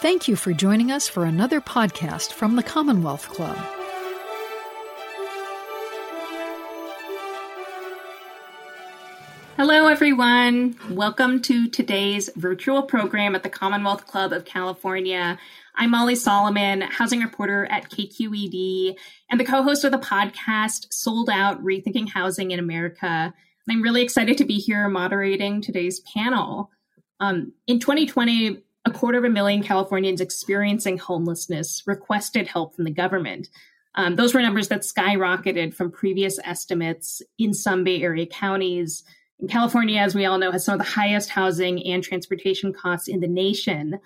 Thank you for joining us for another podcast from the Commonwealth Club. Hello, everyone. Welcome to today's virtual program at the Commonwealth Club of California. I'm Molly Solomon, housing reporter at KQED, and the co host of the podcast Sold Out Rethinking Housing in America. I'm really excited to be here moderating today's panel. Um, in 2020, a quarter of a million Californians experiencing homelessness requested help from the government. Um, those were numbers that skyrocketed from previous estimates in some Bay Area counties. And California, as we all know, has some of the highest housing and transportation costs in the nation.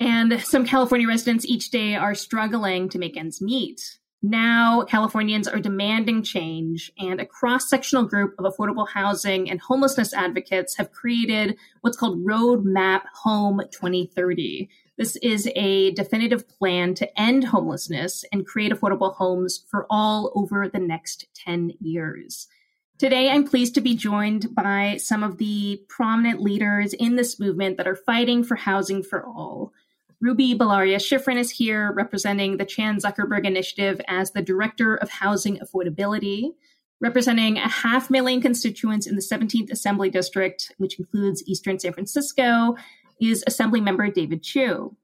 And some California residents each day are struggling to make ends meet. Now, Californians are demanding change, and a cross sectional group of affordable housing and homelessness advocates have created what's called Roadmap Home 2030. This is a definitive plan to end homelessness and create affordable homes for all over the next 10 years. Today, I'm pleased to be joined by some of the prominent leaders in this movement that are fighting for housing for all. Ruby Bolaria Shifrin is here representing the Chan Zuckerberg Initiative as the Director of Housing Affordability, representing a half million constituents in the 17th Assembly District, which includes Eastern San Francisco, is Assembly Member David Chiu.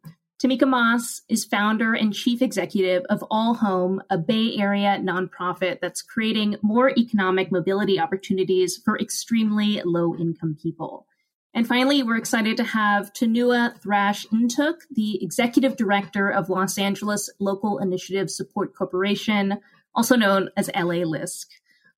Tamika Moss is founder and chief executive of All Home, a Bay Area nonprofit that's creating more economic mobility opportunities for extremely low income people. And finally, we're excited to have Tunua Thrash Ntuk, the executive director of Los Angeles Local Initiative Support Corporation, also known as LA LISC.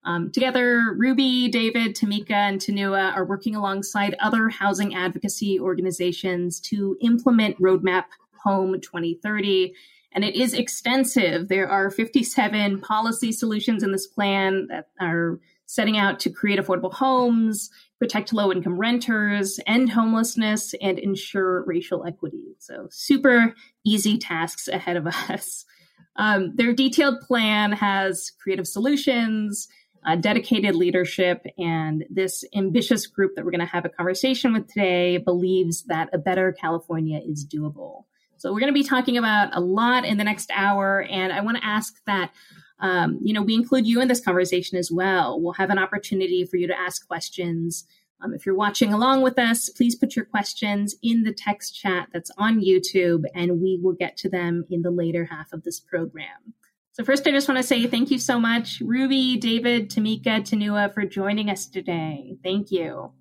Um, together, Ruby, David, Tamika, and Tunua are working alongside other housing advocacy organizations to implement Roadmap Home 2030. And it is extensive. There are 57 policy solutions in this plan that are setting out to create affordable homes, protect low income renters, end homelessness, and ensure racial equity. So, super easy tasks ahead of us. Um, their detailed plan has creative solutions, uh, dedicated leadership, and this ambitious group that we're going to have a conversation with today believes that a better California is doable. So, we're going to be talking about a lot in the next hour, and I want to ask that um, you know, we include you in this conversation as well. We'll have an opportunity for you to ask questions. Um, if you're watching along with us, please put your questions in the text chat that's on YouTube, and we will get to them in the later half of this program. So, first, I just want to say thank you so much, Ruby, David, Tamika, Tunua, for joining us today. Thank you.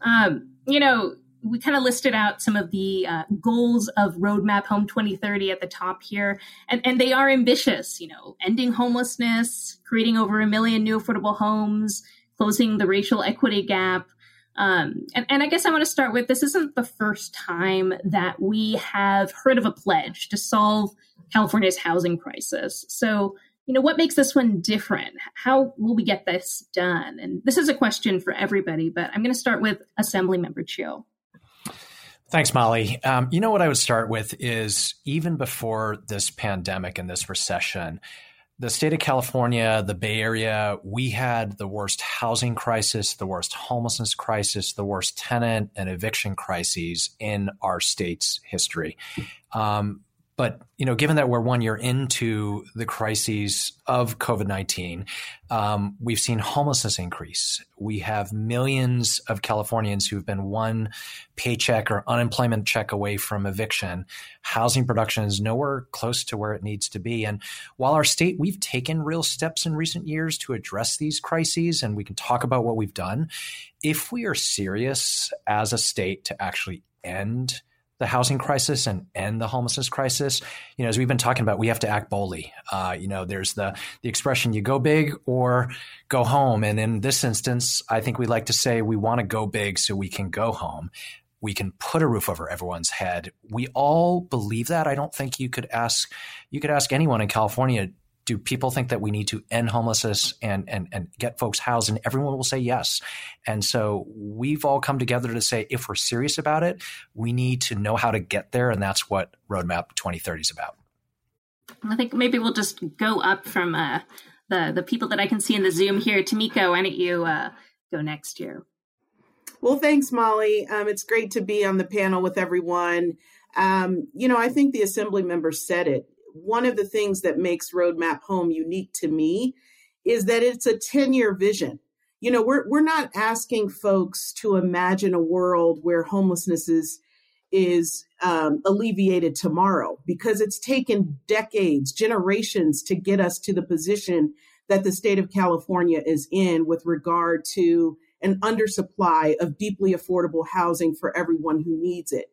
Um, you know, we kind of listed out some of the uh, goals of Roadmap Home 2030 at the top here, and, and they are ambitious. You know, ending homelessness, creating over a million new affordable homes, closing the racial equity gap. Um, and, and I guess I want to start with this isn't the first time that we have heard of a pledge to solve California's housing crisis. So, you know, what makes this one different? How will we get this done? And this is a question for everybody, but I'm going to start with Assembly Member Chiu. Thanks, Molly. Um, you know what I would start with is even before this pandemic and this recession, the state of California, the Bay Area, we had the worst housing crisis, the worst homelessness crisis, the worst tenant and eviction crises in our state's history. Um, but you know, given that we're one year into the crises of COVID nineteen, um, we've seen homelessness increase. We have millions of Californians who've been one paycheck or unemployment check away from eviction. Housing production is nowhere close to where it needs to be. And while our state, we've taken real steps in recent years to address these crises, and we can talk about what we've done. If we are serious as a state to actually end the housing crisis and end the homelessness crisis, you know, as we've been talking about, we have to act boldly. Uh, you know, there's the the expression "you go big or go home," and in this instance, I think we like to say we want to go big so we can go home. We can put a roof over everyone's head. We all believe that. I don't think you could ask you could ask anyone in California do people think that we need to end homelessness and, and, and get folks housed? And everyone will say yes. And so we've all come together to say, if we're serious about it, we need to know how to get there. And that's what Roadmap 2030 is about. I think maybe we'll just go up from uh, the, the people that I can see in the Zoom here. Tamika, why don't you uh, go next year? Well, thanks, Molly. Um, it's great to be on the panel with everyone. Um, you know, I think the assembly member said it. One of the things that makes Roadmap Home unique to me is that it's a 10 year vision. You know, we're, we're not asking folks to imagine a world where homelessness is, is um, alleviated tomorrow because it's taken decades, generations to get us to the position that the state of California is in with regard to an undersupply of deeply affordable housing for everyone who needs it.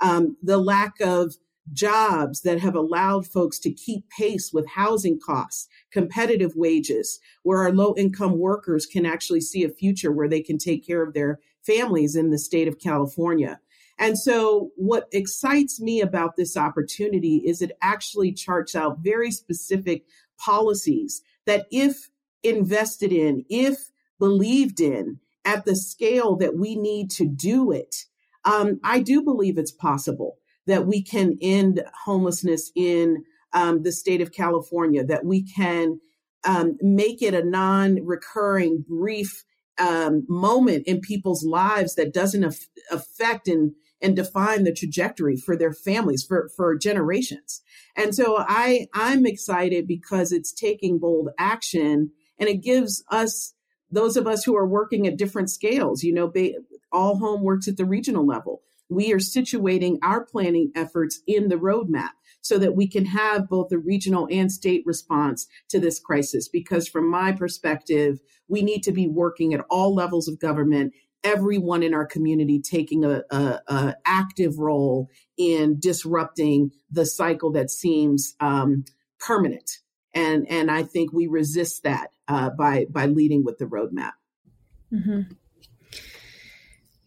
Um, the lack of jobs that have allowed folks to keep pace with housing costs, competitive wages, where our low income workers can actually see a future where they can take care of their families in the state of California. And so, what excites me about this opportunity is it actually charts out very specific policies that, if invested in, if believed in at the scale that we need to do it, um, I do believe it's possible that we can end homelessness in um, the state of California, that we can um, make it a non recurring, brief um, moment in people's lives that doesn't af- affect and, and define the trajectory for their families for, for generations. And so I, I'm excited because it's taking bold action and it gives us, those of us who are working at different scales, you know, ba- all home works at the regional level we are situating our planning efforts in the roadmap so that we can have both a regional and state response to this crisis. Because from my perspective, we need to be working at all levels of government everyone in our community taking a, a, a, active role in disrupting the cycle that seems um, permanent and and I think we resist that uh, by by leading with the roadmap. Mm-hmm.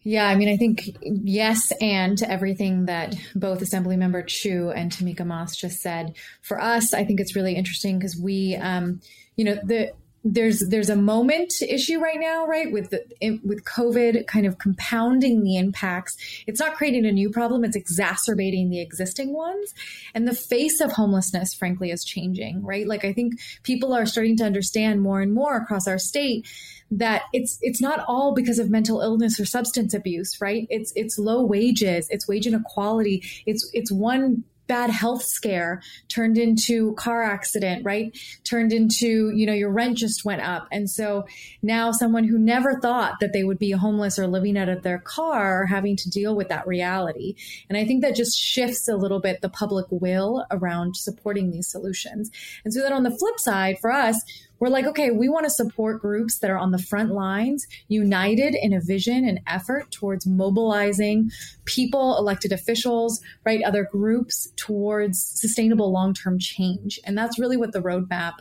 Yeah, I mean, I think yes, and to everything that both Assemblymember Chiu and Tamika Moss just said. For us, I think it's really interesting because we, um, you know, the there's there's a moment issue right now, right, with the, with COVID kind of compounding the impacts. It's not creating a new problem; it's exacerbating the existing ones. And the face of homelessness, frankly, is changing, right? Like I think people are starting to understand more and more across our state that it's it's not all because of mental illness or substance abuse right it's it's low wages it's wage inequality it's it's one bad health scare turned into car accident, right? Turned into, you know, your rent just went up. And so now someone who never thought that they would be homeless or living out of their car having to deal with that reality. And I think that just shifts a little bit the public will around supporting these solutions. And so then on the flip side for us, we're like, okay, we want to support groups that are on the front lines, united in a vision and effort towards mobilizing people, elected officials, right, other groups towards sustainable long term change. And that's really what the roadmap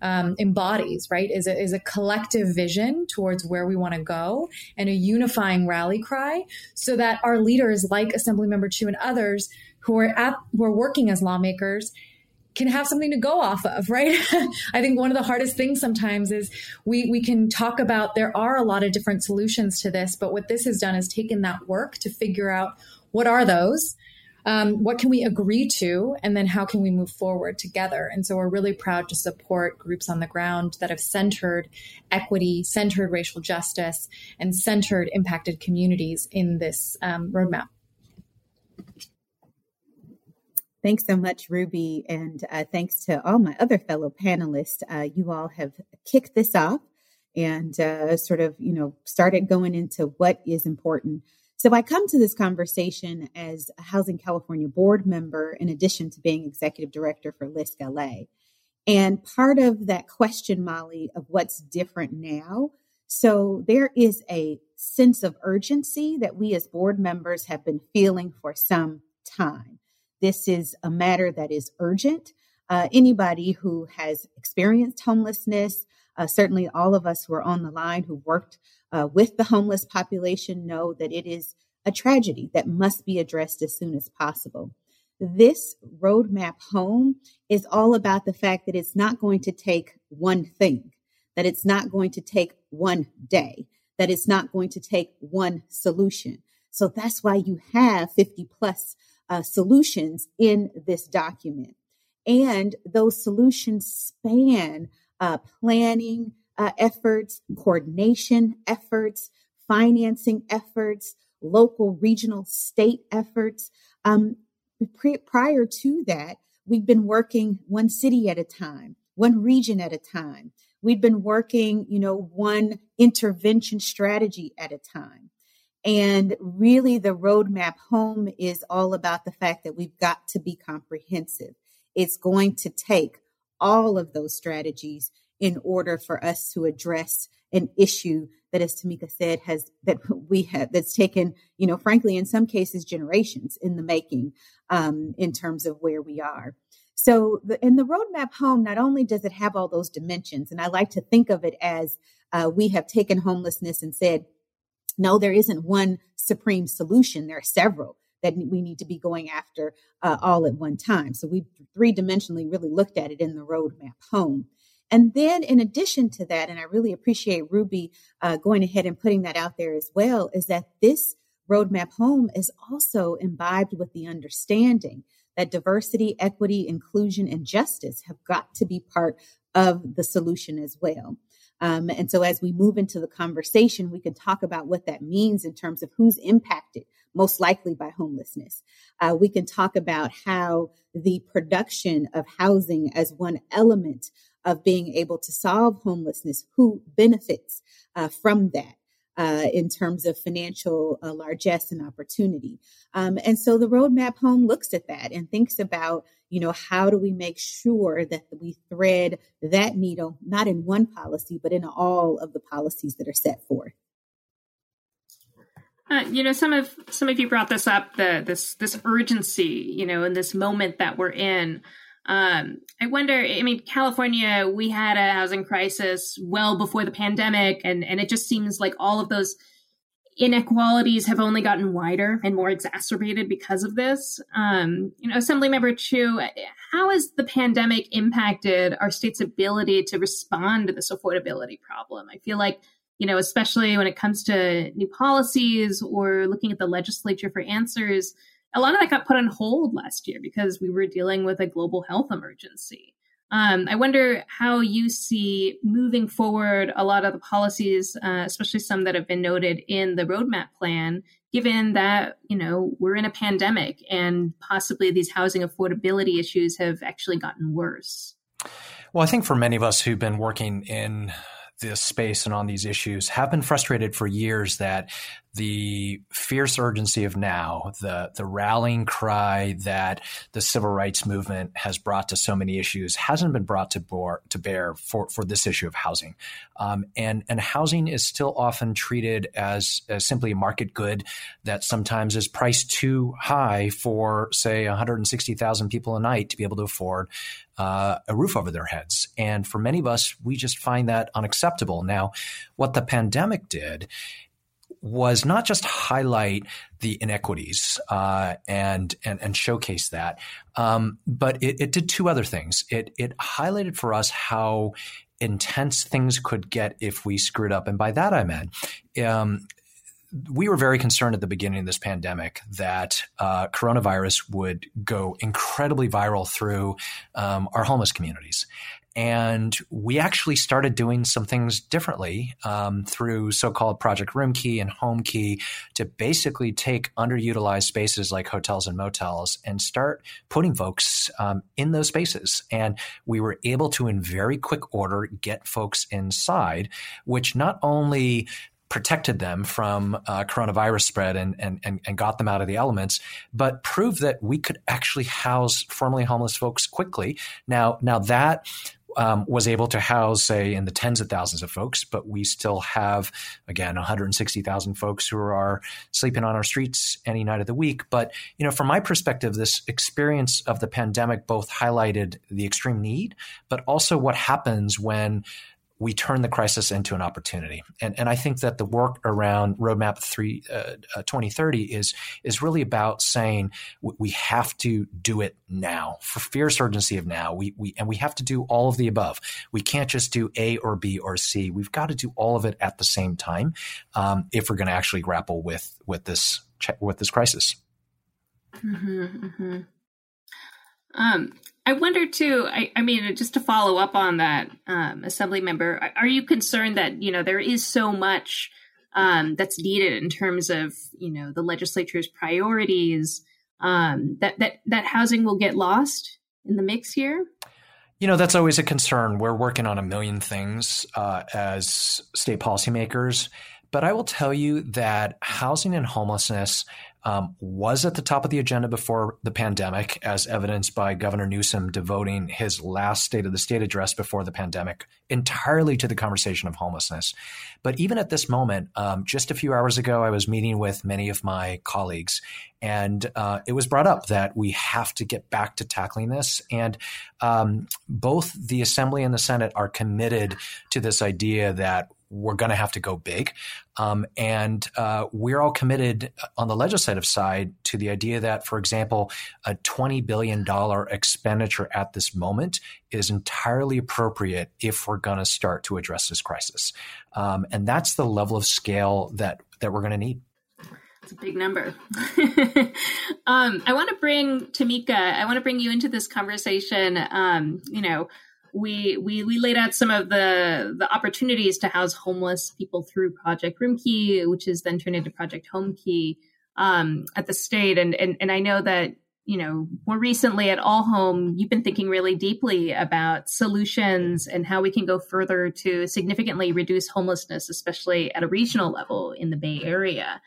um, embodies, right, is a, is a collective vision towards where we want to go and a unifying rally cry so that our leaders, like Assemblymember Chiu and others who are at, who are working as lawmakers, can have something to go off of, right? I think one of the hardest things sometimes is we we can talk about there are a lot of different solutions to this, but what this has done is taken that work to figure out what are those, um, what can we agree to, and then how can we move forward together. And so we're really proud to support groups on the ground that have centered equity, centered racial justice, and centered impacted communities in this um, roadmap. Thanks so much, Ruby. And uh, thanks to all my other fellow panelists. Uh, you all have kicked this off and uh, sort of, you know, started going into what is important. So I come to this conversation as a Housing California board member, in addition to being executive director for LISC LA. And part of that question, Molly, of what's different now. So there is a sense of urgency that we as board members have been feeling for some time. This is a matter that is urgent. Uh, anybody who has experienced homelessness, uh, certainly all of us who are on the line who worked uh, with the homeless population know that it is a tragedy that must be addressed as soon as possible. This roadmap home is all about the fact that it's not going to take one thing, that it's not going to take one day, that it's not going to take one solution. So that's why you have 50 plus uh, solutions in this document. And those solutions span uh, planning uh, efforts, coordination efforts, financing efforts, local, regional, state efforts. Um, prior to that, we've been working one city at a time, one region at a time. We've been working, you know, one intervention strategy at a time. And really, the roadmap home is all about the fact that we've got to be comprehensive. It's going to take all of those strategies in order for us to address an issue that, as Tamika said, has that we have that's taken, you know, frankly, in some cases, generations in the making um, in terms of where we are. So, the, in the roadmap home, not only does it have all those dimensions, and I like to think of it as uh, we have taken homelessness and said, no, there isn't one supreme solution. There are several that we need to be going after uh, all at one time. So we three dimensionally really looked at it in the roadmap home. And then, in addition to that, and I really appreciate Ruby uh, going ahead and putting that out there as well, is that this roadmap home is also imbibed with the understanding that diversity, equity, inclusion, and justice have got to be part of the solution as well. Um, and so, as we move into the conversation, we can talk about what that means in terms of who's impacted most likely by homelessness. Uh, we can talk about how the production of housing as one element of being able to solve homelessness, who benefits uh, from that. Uh, in terms of financial uh, largesse and opportunity. Um, and so the roadmap home looks at that and thinks about, you know, how do we make sure that we thread that needle, not in one policy, but in all of the policies that are set forth. Uh, you know, some of some of you brought this up the this this urgency, you know, in this moment that we're in. Um, I wonder, I mean, California, we had a housing crisis well before the pandemic, and, and it just seems like all of those inequalities have only gotten wider and more exacerbated because of this. Um, you know, Assemblymember Chiu, how has the pandemic impacted our state's ability to respond to this affordability problem? I feel like, you know, especially when it comes to new policies or looking at the legislature for answers, a lot of that got put on hold last year because we were dealing with a global health emergency. Um, I wonder how you see moving forward a lot of the policies, uh, especially some that have been noted in the roadmap plan, given that you know we're in a pandemic and possibly these housing affordability issues have actually gotten worse. Well, I think for many of us who've been working in this space and on these issues have been frustrated for years that the fierce urgency of now, the the rallying cry that the civil rights movement has brought to so many issues, hasn't been brought to bear to bear for, for this issue of housing, um, and and housing is still often treated as, as simply a market good that sometimes is priced too high for say 160,000 people a night to be able to afford uh, a roof over their heads. And for many of us, we just find that unacceptable. Now, what the pandemic did was not just highlight the inequities uh, and, and and showcase that, um, but it, it, did two other things. It it highlighted for us how intense things could get if we screwed up, and by that I meant. Um, we were very concerned at the beginning of this pandemic that uh, coronavirus would go incredibly viral through um, our homeless communities. And we actually started doing some things differently um, through so called Project Roomkey and Homekey to basically take underutilized spaces like hotels and motels and start putting folks um, in those spaces. And we were able to, in very quick order, get folks inside, which not only protected them from uh, coronavirus spread and, and, and, and, got them out of the elements, but proved that we could actually house formerly homeless folks quickly. Now, now that um, was able to house, say, in the tens of thousands of folks, but we still have, again, 160,000 folks who are sleeping on our streets any night of the week. But, you know, from my perspective, this experience of the pandemic both highlighted the extreme need, but also what happens when we turn the crisis into an opportunity. And, and I think that the work around Roadmap 3, uh, uh, 2030 is, is really about saying we have to do it now for fierce urgency of now. We, we, and we have to do all of the above. We can't just do A or B or C. We've got to do all of it at the same time um, if we're going to actually grapple with, with this, with this crisis. Mm-hmm, mm-hmm. Um, I wonder too. I, I, mean, just to follow up on that, um, assembly member, are you concerned that you know there is so much um, that's needed in terms of you know the legislature's priorities, um, that that that housing will get lost in the mix here? You know, that's always a concern. We're working on a million things uh, as state policymakers. But I will tell you that housing and homelessness um, was at the top of the agenda before the pandemic, as evidenced by Governor Newsom devoting his last State of the State address before the pandemic entirely to the conversation of homelessness. But even at this moment, um, just a few hours ago, I was meeting with many of my colleagues, and uh, it was brought up that we have to get back to tackling this. And um, both the Assembly and the Senate are committed to this idea that we're going to have to go big. Um, and uh, we're all committed on the legislative side to the idea that, for example, a $20 billion expenditure at this moment is entirely appropriate if we're going to start to address this crisis. Um, and that's the level of scale that, that we're going to need. It's a big number. um, I want to bring Tamika, I want to bring you into this conversation. Um, you know, we we we laid out some of the the opportunities to house homeless people through Project Roomkey, which is then turned into Project Homekey um, at the state. And, and and I know that you know more recently at All Home, you've been thinking really deeply about solutions and how we can go further to significantly reduce homelessness, especially at a regional level in the Bay Area.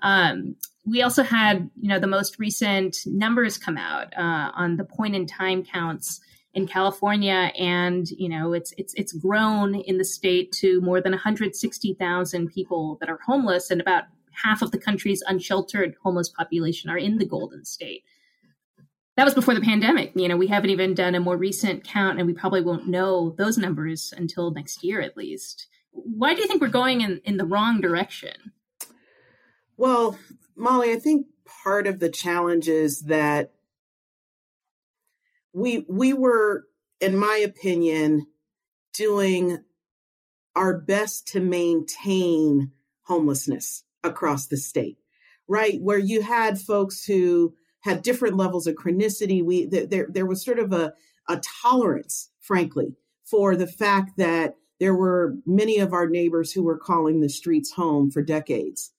Um, we also had you know the most recent numbers come out uh, on the point in time counts in California, and you know it's it's it's grown in the state to more than 160,000 people that are homeless, and about half of the country's unsheltered homeless population are in the Golden State. That was before the pandemic. You know, we haven't even done a more recent count, and we probably won't know those numbers until next year at least. Why do you think we're going in, in the wrong direction? Well, Molly, I think part of the challenge is that we we were, in my opinion, doing our best to maintain homelessness across the state, right? Where you had folks who had different levels of chronicity. We there there was sort of a a tolerance, frankly, for the fact that there were many of our neighbors who were calling the streets home for decades.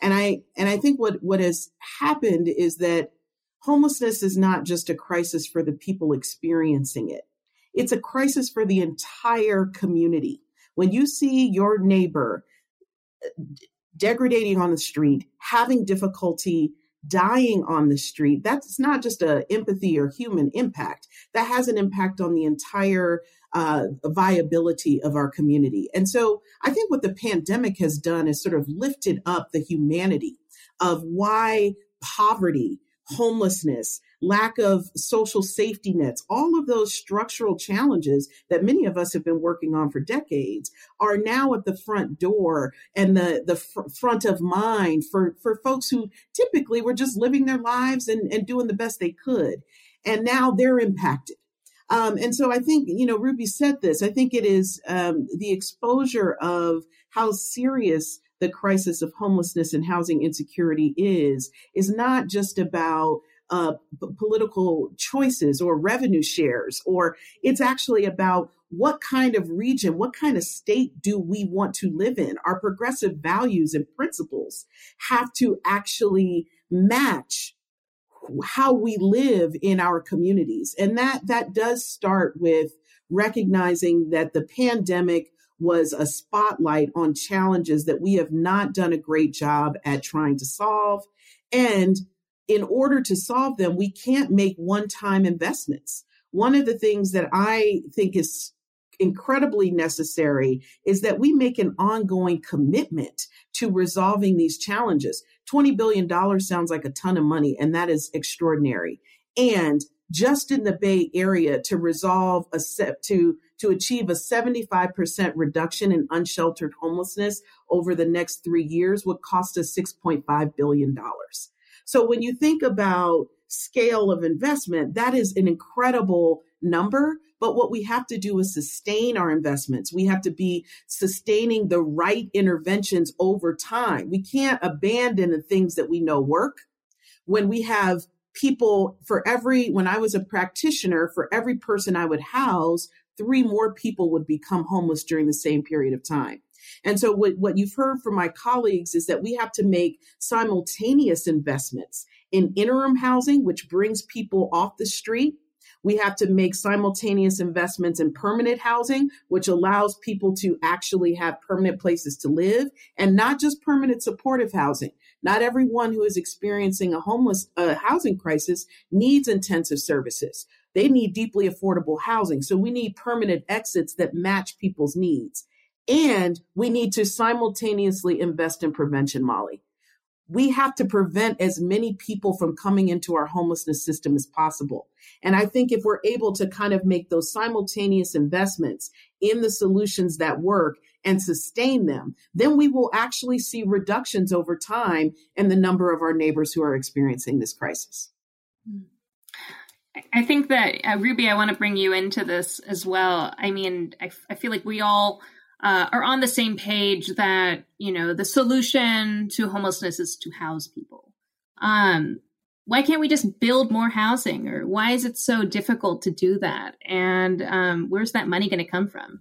And I and I think what what has happened is that homelessness is not just a crisis for the people experiencing it. It's a crisis for the entire community. When you see your neighbor uh, degrading on the street, having difficulty dying on the street, that's not just a empathy or human impact. That has an impact on the entire uh, viability of our community. And so I think what the pandemic has done is sort of lifted up the humanity of why poverty homelessness, lack of social safety nets, all of those structural challenges that many of us have been working on for decades are now at the front door and the, the fr- front of mind for, for folks who typically were just living their lives and, and doing the best they could. And now they're impacted. Um, and so I think, you know, Ruby said this. I think it is um, the exposure of how serious the crisis of homelessness and housing insecurity is, is not just about uh, political choices or revenue shares, or it's actually about what kind of region, what kind of state do we want to live in? Our progressive values and principles have to actually match how we live in our communities. And that, that does start with recognizing that the pandemic was a spotlight on challenges that we have not done a great job at trying to solve. And in order to solve them, we can't make one time investments. One of the things that I think is incredibly necessary is that we make an ongoing commitment to resolving these challenges. $20 billion sounds like a ton of money, and that is extraordinary. And just in the Bay Area to resolve a set to to achieve a 75% reduction in unsheltered homelessness over the next three years would cost us $6.5 billion. So when you think about scale of investment, that is an incredible number. But what we have to do is sustain our investments. We have to be sustaining the right interventions over time. We can't abandon the things that we know work. When we have people for every, when I was a practitioner, for every person I would house, three more people would become homeless during the same period of time. And so what, what you've heard from my colleagues is that we have to make simultaneous investments in interim housing, which brings people off the street we have to make simultaneous investments in permanent housing, which allows people to actually have permanent places to live and not just permanent supportive housing. Not everyone who is experiencing a homeless uh, housing crisis needs intensive services. They need deeply affordable housing. So we need permanent exits that match people's needs. And we need to simultaneously invest in prevention, Molly we have to prevent as many people from coming into our homelessness system as possible. And I think if we're able to kind of make those simultaneous investments in the solutions that work and sustain them, then we will actually see reductions over time in the number of our neighbors who are experiencing this crisis. Hmm. I think that, uh, Ruby, I want to bring you into this as well. I mean, I, I feel like we all uh, are on the same page that you know the solution to homelessness is to house people. Um, why can't we just build more housing, or why is it so difficult to do that? And um, where's that money going to come from?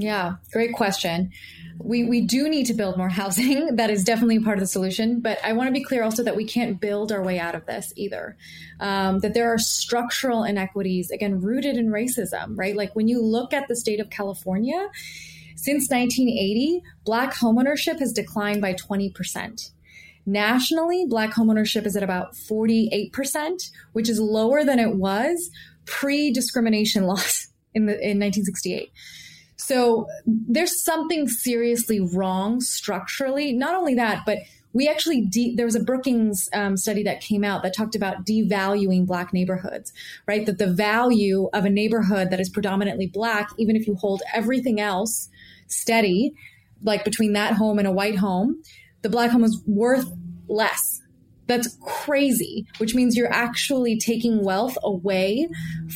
Yeah, great question. We we do need to build more housing. That is definitely part of the solution. But I want to be clear also that we can't build our way out of this either. Um, that there are structural inequities again rooted in racism, right? Like when you look at the state of California, since 1980, Black homeownership has declined by 20%. Nationally, Black homeownership is at about 48%, which is lower than it was pre discrimination laws in, the, in 1968. So there's something seriously wrong structurally. Not only that, but we actually de- there was a Brookings um, study that came out that talked about devaluing black neighborhoods, right? That the value of a neighborhood that is predominantly black, even if you hold everything else steady, like between that home and a white home, the black home is worth less. That's crazy, which means you're actually taking wealth away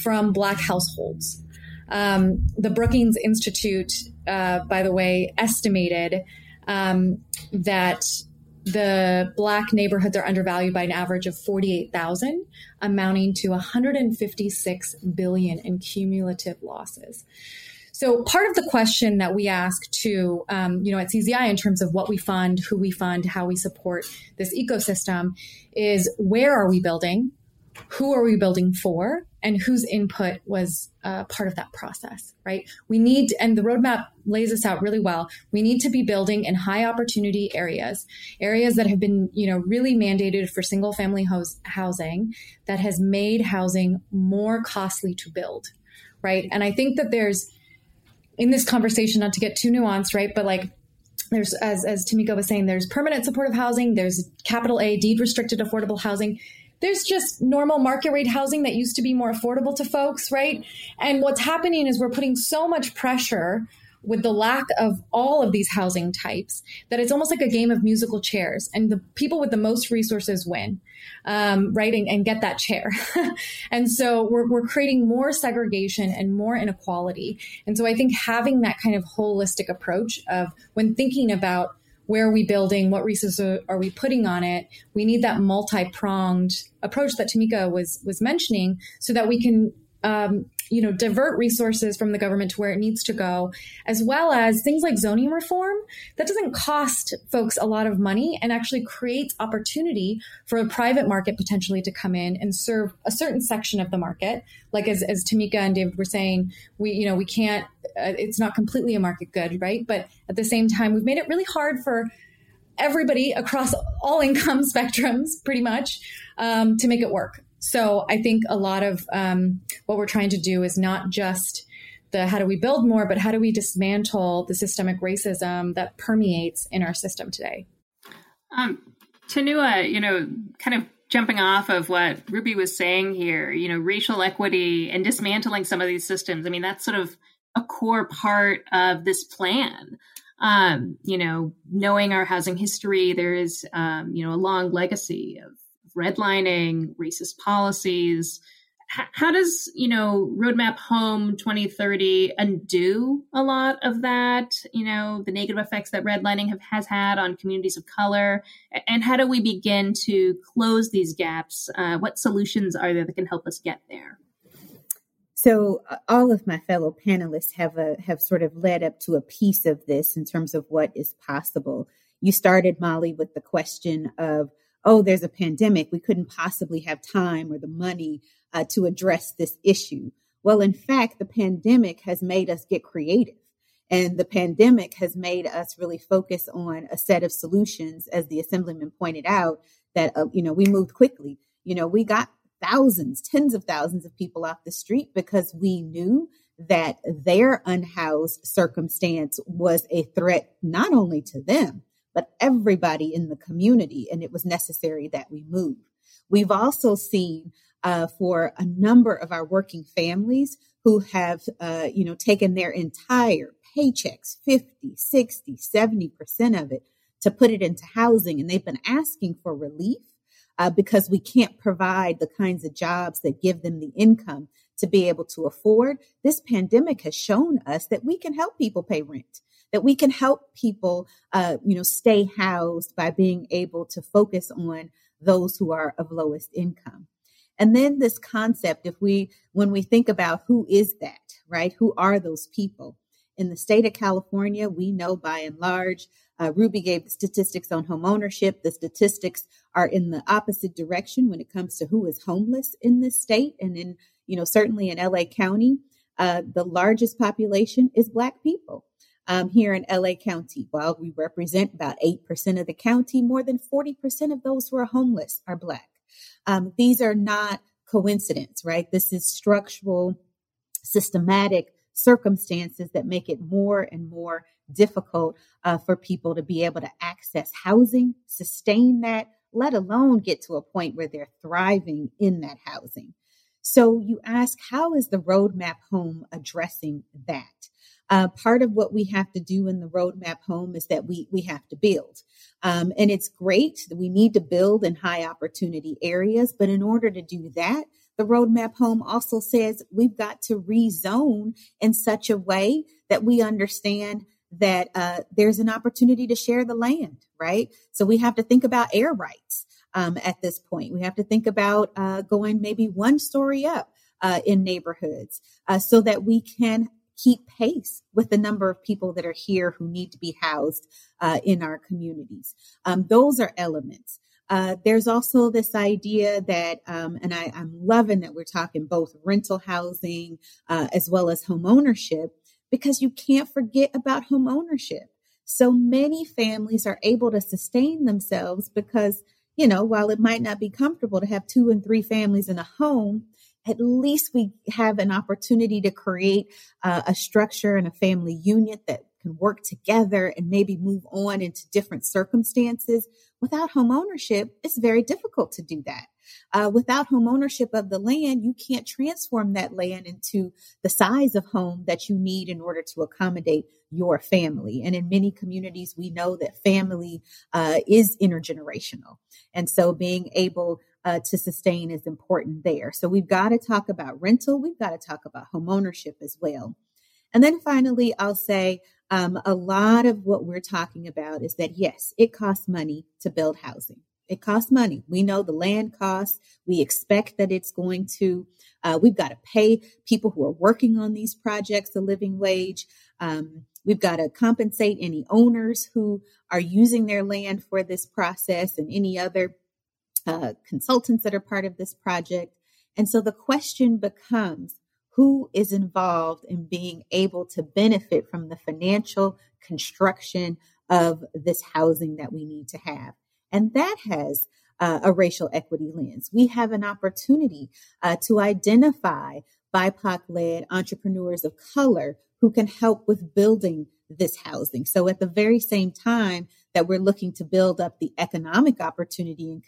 from black households. Um, the Brookings Institute, uh, by the way, estimated um, that the black neighborhoods are undervalued by an average of 48,000 amounting to 156 billion in cumulative losses. So part of the question that we ask to, um, you know, at CZI in terms of what we fund, who we fund, how we support this ecosystem is where are we building? Who are we building for? And whose input was uh, part of that process, right? We need, and the roadmap lays this out really well. We need to be building in high opportunity areas, areas that have been, you know, really mandated for single family housing that has made housing more costly to build, right? And I think that there's, in this conversation, not to get too nuanced, right? But like there's as as Tamika was saying, there's permanent supportive housing, there's capital A deed restricted affordable housing. There's just normal market rate housing that used to be more affordable to folks, right? And what's happening is we're putting so much pressure with the lack of all of these housing types that it's almost like a game of musical chairs and the people with the most resources win um, right and, and, get that chair and so we're, we're creating more segregation and more inequality and so i think having that kind of holistic approach of when thinking about where are we building what resources are we putting on it? We need that multi-pronged approach that tamika was was mentioning so that we can um, you know, divert resources from the government to where it needs to go, as well as things like zoning reform that doesn't cost folks a lot of money and actually creates opportunity for a private market potentially to come in and serve a certain section of the market. Like as, as Tamika and David were saying, we, you know, we can't, uh, it's not completely a market good, right? But at the same time, we've made it really hard for everybody across all income spectrums pretty much um, to make it work so I think a lot of um, what we're trying to do is not just the how do we build more, but how do we dismantle the systemic racism that permeates in our system today. Um, Tunua, you know, kind of jumping off of what Ruby was saying here, you know, racial equity and dismantling some of these systems. I mean, that's sort of a core part of this plan. Um, you know, knowing our housing history, there is, um, you know, a long legacy of redlining, racist policies. H- how does, you know, Roadmap Home 2030 undo a lot of that, you know, the negative effects that redlining have, has had on communities of color? And how do we begin to close these gaps? Uh, what solutions are there that can help us get there? So uh, all of my fellow panelists have a, have sort of led up to a piece of this in terms of what is possible. You started Molly with the question of, oh, there's a pandemic. We couldn't possibly have time or the money uh, to address this issue. Well, in fact, the pandemic has made us get creative. And the pandemic has made us really focus on a set of solutions, as the assemblyman pointed out, that, uh, you know, we moved quickly. You know, we got thousands, tens of thousands of people off the street because we knew that their unhoused circumstance was a threat not only to them, but everybody in the community. And it was necessary that we move. We've also seen uh, for a number of our working families who have, uh, you know, taken their entire paychecks, 50, 60, 70% of it to put it into housing. And they've been asking for relief uh, because we can't provide the kinds of jobs that give them the income to be able to afford. This pandemic has shown us that we can help people pay rent, that we can help people, uh, you know, stay housed by being able to focus on those who are of lowest income. And then this concept, if we, when we think about who is that, right? Who are those people? In the state of California, we know by and large, uh, Ruby gave the statistics on home ownership. The statistics are in the opposite direction when it comes to who is homeless in this state. And in, you know, certainly in LA County, uh, the largest population is Black people. Um, here in LA County, while we represent about 8% of the county, more than 40% of those who are homeless are Black. Um, these are not coincidence, right? This is structural, systematic circumstances that make it more and more difficult uh, for people to be able to access housing, sustain that, let alone get to a point where they're thriving in that housing. So you ask, how is the roadmap home addressing that? Uh, part of what we have to do in the roadmap home is that we we have to build, um, and it's great that we need to build in high opportunity areas. But in order to do that, the roadmap home also says we've got to rezone in such a way that we understand that uh, there's an opportunity to share the land, right? So we have to think about air rights um, at this point. We have to think about uh, going maybe one story up uh, in neighborhoods uh, so that we can keep pace with the number of people that are here who need to be housed uh, in our communities. Um, those are elements. Uh, there's also this idea that, um, and I, am loving that we're talking both rental housing uh, as well as home ownership, because you can't forget about home ownership. So many families are able to sustain themselves because, you know, while it might not be comfortable to have two and three families in a home, at least we have an opportunity to create uh, a structure and a family unit that can work together and maybe move on into different circumstances. Without home ownership, it's very difficult to do that. Uh, without home ownership of the land, you can't transform that land into the size of home that you need in order to accommodate your family. And in many communities, we know that family uh, is intergenerational. And so being able uh, to sustain is important there. So we've got to talk about rental. We've got to talk about home ownership as well. And then finally, I'll say um, a lot of what we're talking about is that yes, it costs money to build housing. It costs money. We know the land costs. We expect that it's going to, uh, we've got to pay people who are working on these projects a living wage. Um, we've got to compensate any owners who are using their land for this process and any other uh, consultants that are part of this project. And so the question becomes who is involved in being able to benefit from the financial construction of this housing that we need to have. And that has uh, a racial equity lens. We have an opportunity uh, to identify BIPOC led entrepreneurs of color who can help with building this housing. So at the very same time that we're looking to build up the economic opportunity in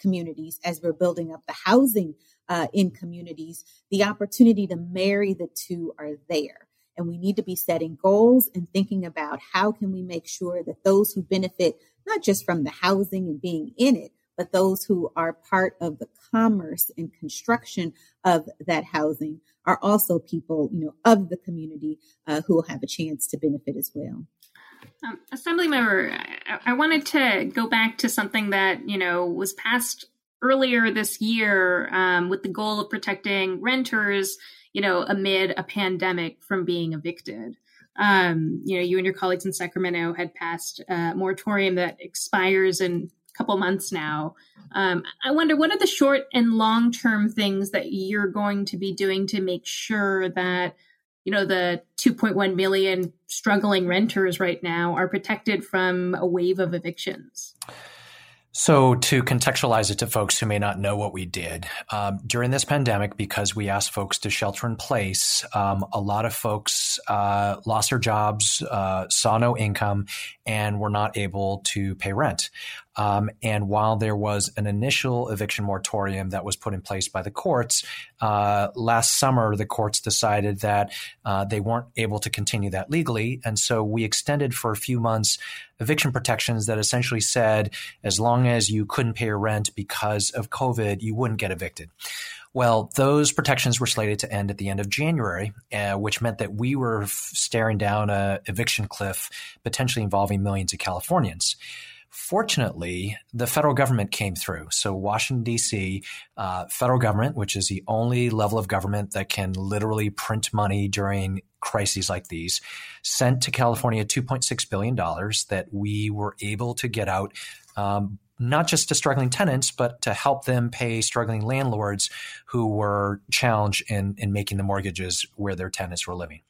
communities as we're building up the housing uh, in communities, the opportunity to marry the two are there. And we need to be setting goals and thinking about how can we make sure that those who benefit not just from the housing and being in it, but those who are part of the commerce and construction of that housing are also people, you know, of the community uh, who will have a chance to benefit as well. Um, Assembly member, I, I wanted to go back to something that you know was passed earlier this year um, with the goal of protecting renters, you know, amid a pandemic from being evicted. Um, you know, you and your colleagues in Sacramento had passed a moratorium that expires in couple months now. Um, I wonder what are the short and long term things that you're going to be doing to make sure that you know the 2.1 million struggling renters right now are protected from a wave of evictions so, to contextualize it to folks who may not know what we did, um, during this pandemic, because we asked folks to shelter in place, um, a lot of folks uh, lost their jobs, uh, saw no income, and were not able to pay rent. Um, and while there was an initial eviction moratorium that was put in place by the courts, uh, last summer the courts decided that uh, they weren't able to continue that legally. And so we extended for a few months eviction protections that essentially said as long as you couldn't pay your rent because of COVID, you wouldn't get evicted. Well, those protections were slated to end at the end of January, uh, which meant that we were f- staring down a eviction cliff potentially involving millions of Californians. Fortunately, the federal government came through. So, Washington, D.C., uh, federal government, which is the only level of government that can literally print money during crises like these, sent to California $2.6 billion that we were able to get out. Um, not just to struggling tenants, but to help them pay struggling landlords who were challenged in, in making the mortgages where their tenants were living.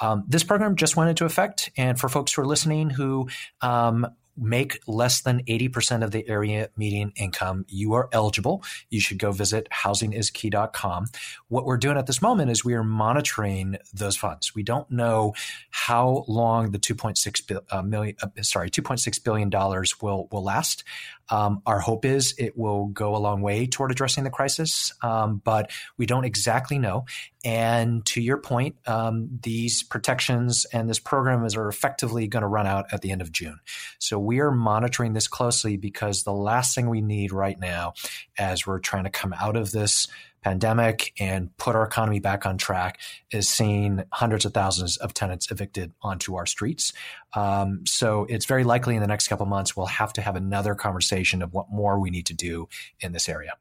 Um, this program just went into effect. And for folks who are listening who um, make less than 80% of the area median income, you are eligible. You should go visit housingiskey.com. What we're doing at this moment is we are monitoring those funds. We don't know how long the 2.6 uh, million, uh, sorry, 2.6 billion dollars will will last. Um, our hope is it will go a long way toward addressing the crisis, um, but we don't exactly know. And to your point, um, these protections and this program is are effectively going to run out at the end of June. So we are monitoring this closely because the last thing we need right now, as we're trying to come out of this pandemic and put our economy back on track is seeing hundreds of thousands of tenants evicted onto our streets. Um, so it's very likely in the next couple months we'll have to have another conversation of what more we need to do in this area.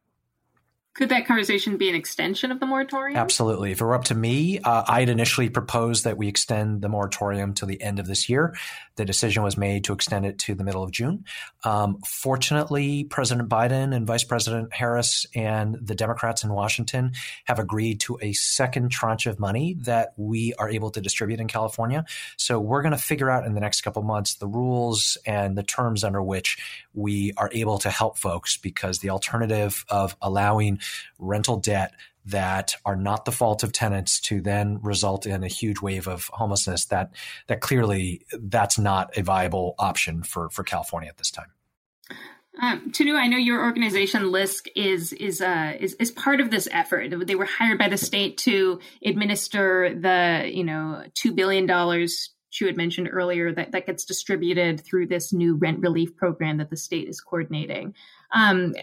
Could that conversation be an extension of the moratorium? Absolutely. If it were up to me, uh, I'd initially proposed that we extend the moratorium to the end of this year. The decision was made to extend it to the middle of June. Um, fortunately, President Biden and Vice President Harris and the Democrats in Washington have agreed to a second tranche of money that we are able to distribute in California. So we're going to figure out in the next couple months the rules and the terms under which we are able to help folks because the alternative of allowing rental debt that are not the fault of tenants to then result in a huge wave of homelessness that that clearly that's not a viable option for for California at this time. Um, I know your organization LISC is is uh, is is part of this effort. They were hired by the state to administer the you know two billion dollars you had mentioned earlier that that gets distributed through this new rent relief program that the state is coordinating. Um,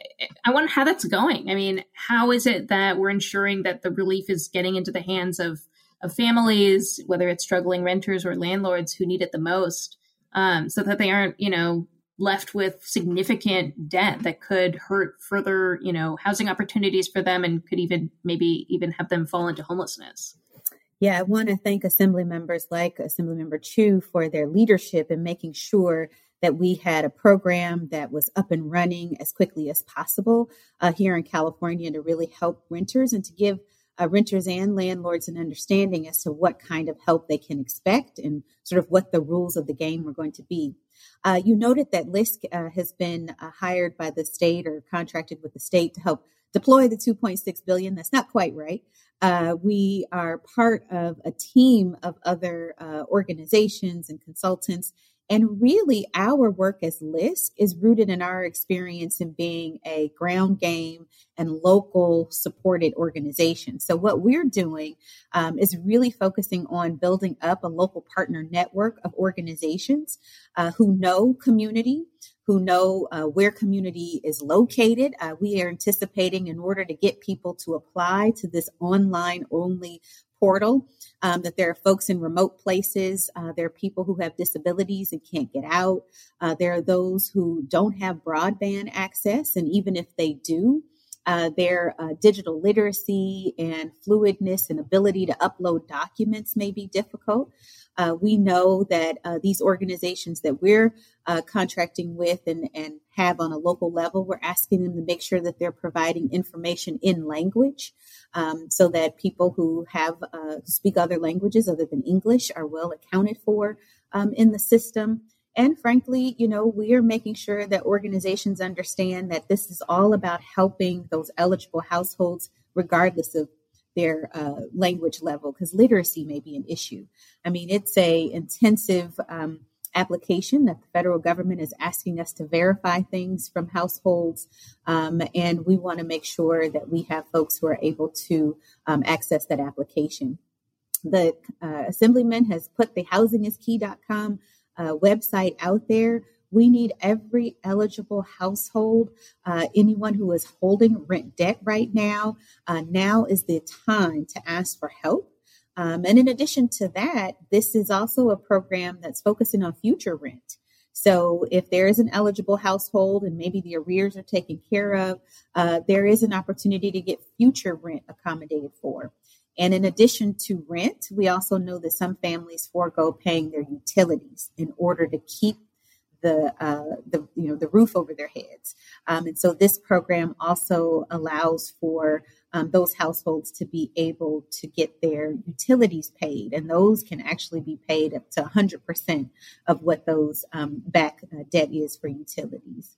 I wonder how that's going. I mean, how is it that we're ensuring that the relief is getting into the hands of of families, whether it's struggling renters or landlords who need it the most, um, so that they aren't, you know, left with significant debt that could hurt further, you know, housing opportunities for them and could even maybe even have them fall into homelessness. Yeah, I want to thank Assembly members like Assembly Member Chiu for their leadership in making sure that we had a program that was up and running as quickly as possible uh, here in California to really help renters and to give uh, renters and landlords an understanding as to what kind of help they can expect and sort of what the rules of the game were going to be. Uh, you noted that LISC uh, has been uh, hired by the state or contracted with the state to help deploy the 2.6 billion. That's not quite right. Uh, we are part of a team of other uh, organizations and consultants and really, our work as LISC is rooted in our experience in being a ground game and local supported organization. So, what we're doing um, is really focusing on building up a local partner network of organizations uh, who know community, who know uh, where community is located. Uh, we are anticipating in order to get people to apply to this online only portal. Um, that there are folks in remote places. Uh, there are people who have disabilities and can't get out. Uh, there are those who don't have broadband access, and even if they do, uh, their uh, digital literacy and fluidness and ability to upload documents may be difficult. Uh, we know that uh, these organizations that we're uh, contracting with and, and have on a local level, we're asking them to make sure that they're providing information in language um, so that people who have uh, speak other languages other than English are well accounted for um, in the system. And frankly, you know, we are making sure that organizations understand that this is all about helping those eligible households, regardless of their uh, language level because literacy may be an issue. I mean, it's a intensive um, application that the federal government is asking us to verify things from households, um, and we want to make sure that we have folks who are able to um, access that application. The uh, Assemblyman has put the housingiskey.com uh, website out there we need every eligible household, uh, anyone who is holding rent debt right now. Uh, now is the time to ask for help. Um, and in addition to that, this is also a program that's focusing on future rent. So if there is an eligible household and maybe the arrears are taken care of, uh, there is an opportunity to get future rent accommodated for. And in addition to rent, we also know that some families forego paying their utilities in order to keep the uh, the you know the roof over their heads. Um, and so this program also allows for um, those households to be able to get their utilities paid, and those can actually be paid up to 100% of what those um, back uh, debt is for utilities.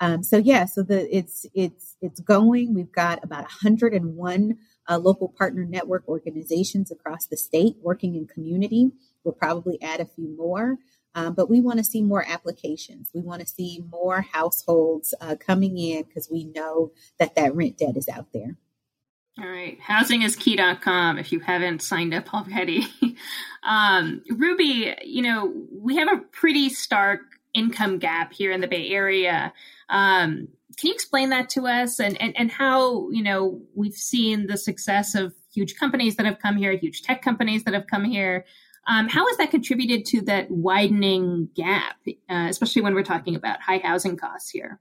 Um, so yeah, so the it's it's it's going. We've got about 101 uh, local partner network organizations across the state working in community. We'll probably add a few more. Um, but we want to see more applications. We want to see more households uh, coming in because we know that that rent debt is out there. All right. Housingiskey.com if you haven't signed up already. um, Ruby, you know, we have a pretty stark income gap here in the Bay Area. Um, can you explain that to us and, and, and how, you know, we've seen the success of huge companies that have come here, huge tech companies that have come here, um, how has that contributed to that widening gap, uh, especially when we're talking about high housing costs here?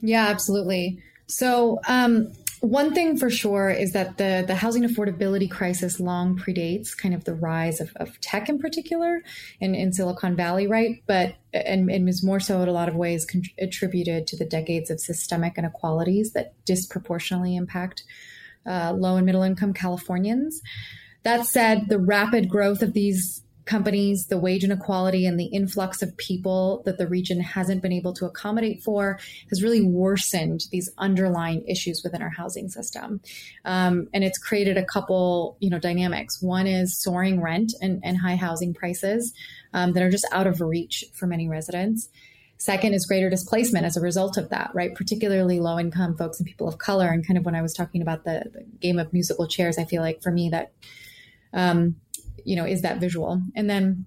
Yeah, absolutely. So, um, one thing for sure is that the the housing affordability crisis long predates kind of the rise of, of tech in particular in, in Silicon Valley, right? But and, and is more so in a lot of ways attributed to the decades of systemic inequalities that disproportionately impact uh, low and middle income Californians. That said, the rapid growth of these companies, the wage inequality, and the influx of people that the region hasn't been able to accommodate for has really worsened these underlying issues within our housing system. Um, and it's created a couple, you know, dynamics. One is soaring rent and, and high housing prices um, that are just out of reach for many residents. Second is greater displacement as a result of that, right? Particularly low income folks and people of color. And kind of when I was talking about the, the game of musical chairs, I feel like for me that um, you know, is that visual. And then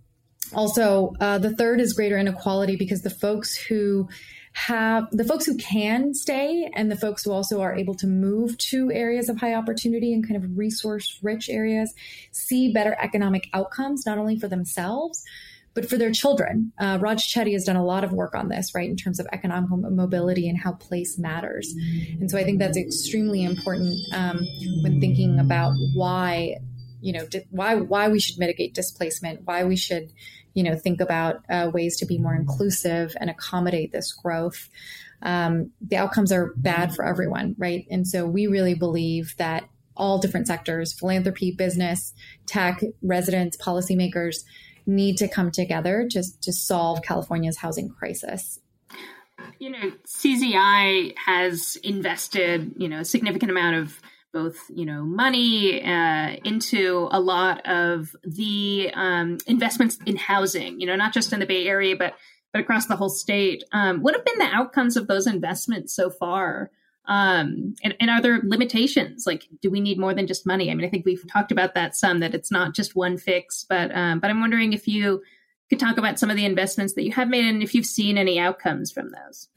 also uh, the third is greater inequality because the folks who have the folks who can stay and the folks who also are able to move to areas of high opportunity and kind of resource rich areas see better economic outcomes not only for themselves but for their children. Uh, Raj Chetty has done a lot of work on this, right, in terms of economic mobility and how place matters. And so I think that's extremely important um, when thinking about why you know di- why why we should mitigate displacement, why we should you know think about uh, ways to be more inclusive and accommodate this growth. Um, the outcomes are bad for everyone, right? And so we really believe that all different sectors philanthropy, business, tech, residents, policymakers need to come together to, to solve California's housing crisis. You know, CZI has invested, you know, a significant amount of both you know money uh, into a lot of the um, investments in housing you know not just in the bay area but but across the whole state. Um, what have been the outcomes of those investments so far? Um, and, and are there limitations? Like do we need more than just money? I mean i think we've talked about that some that it's not just one fix but um, but i'm wondering if you could talk about some of the investments that you have made and if you've seen any outcomes from those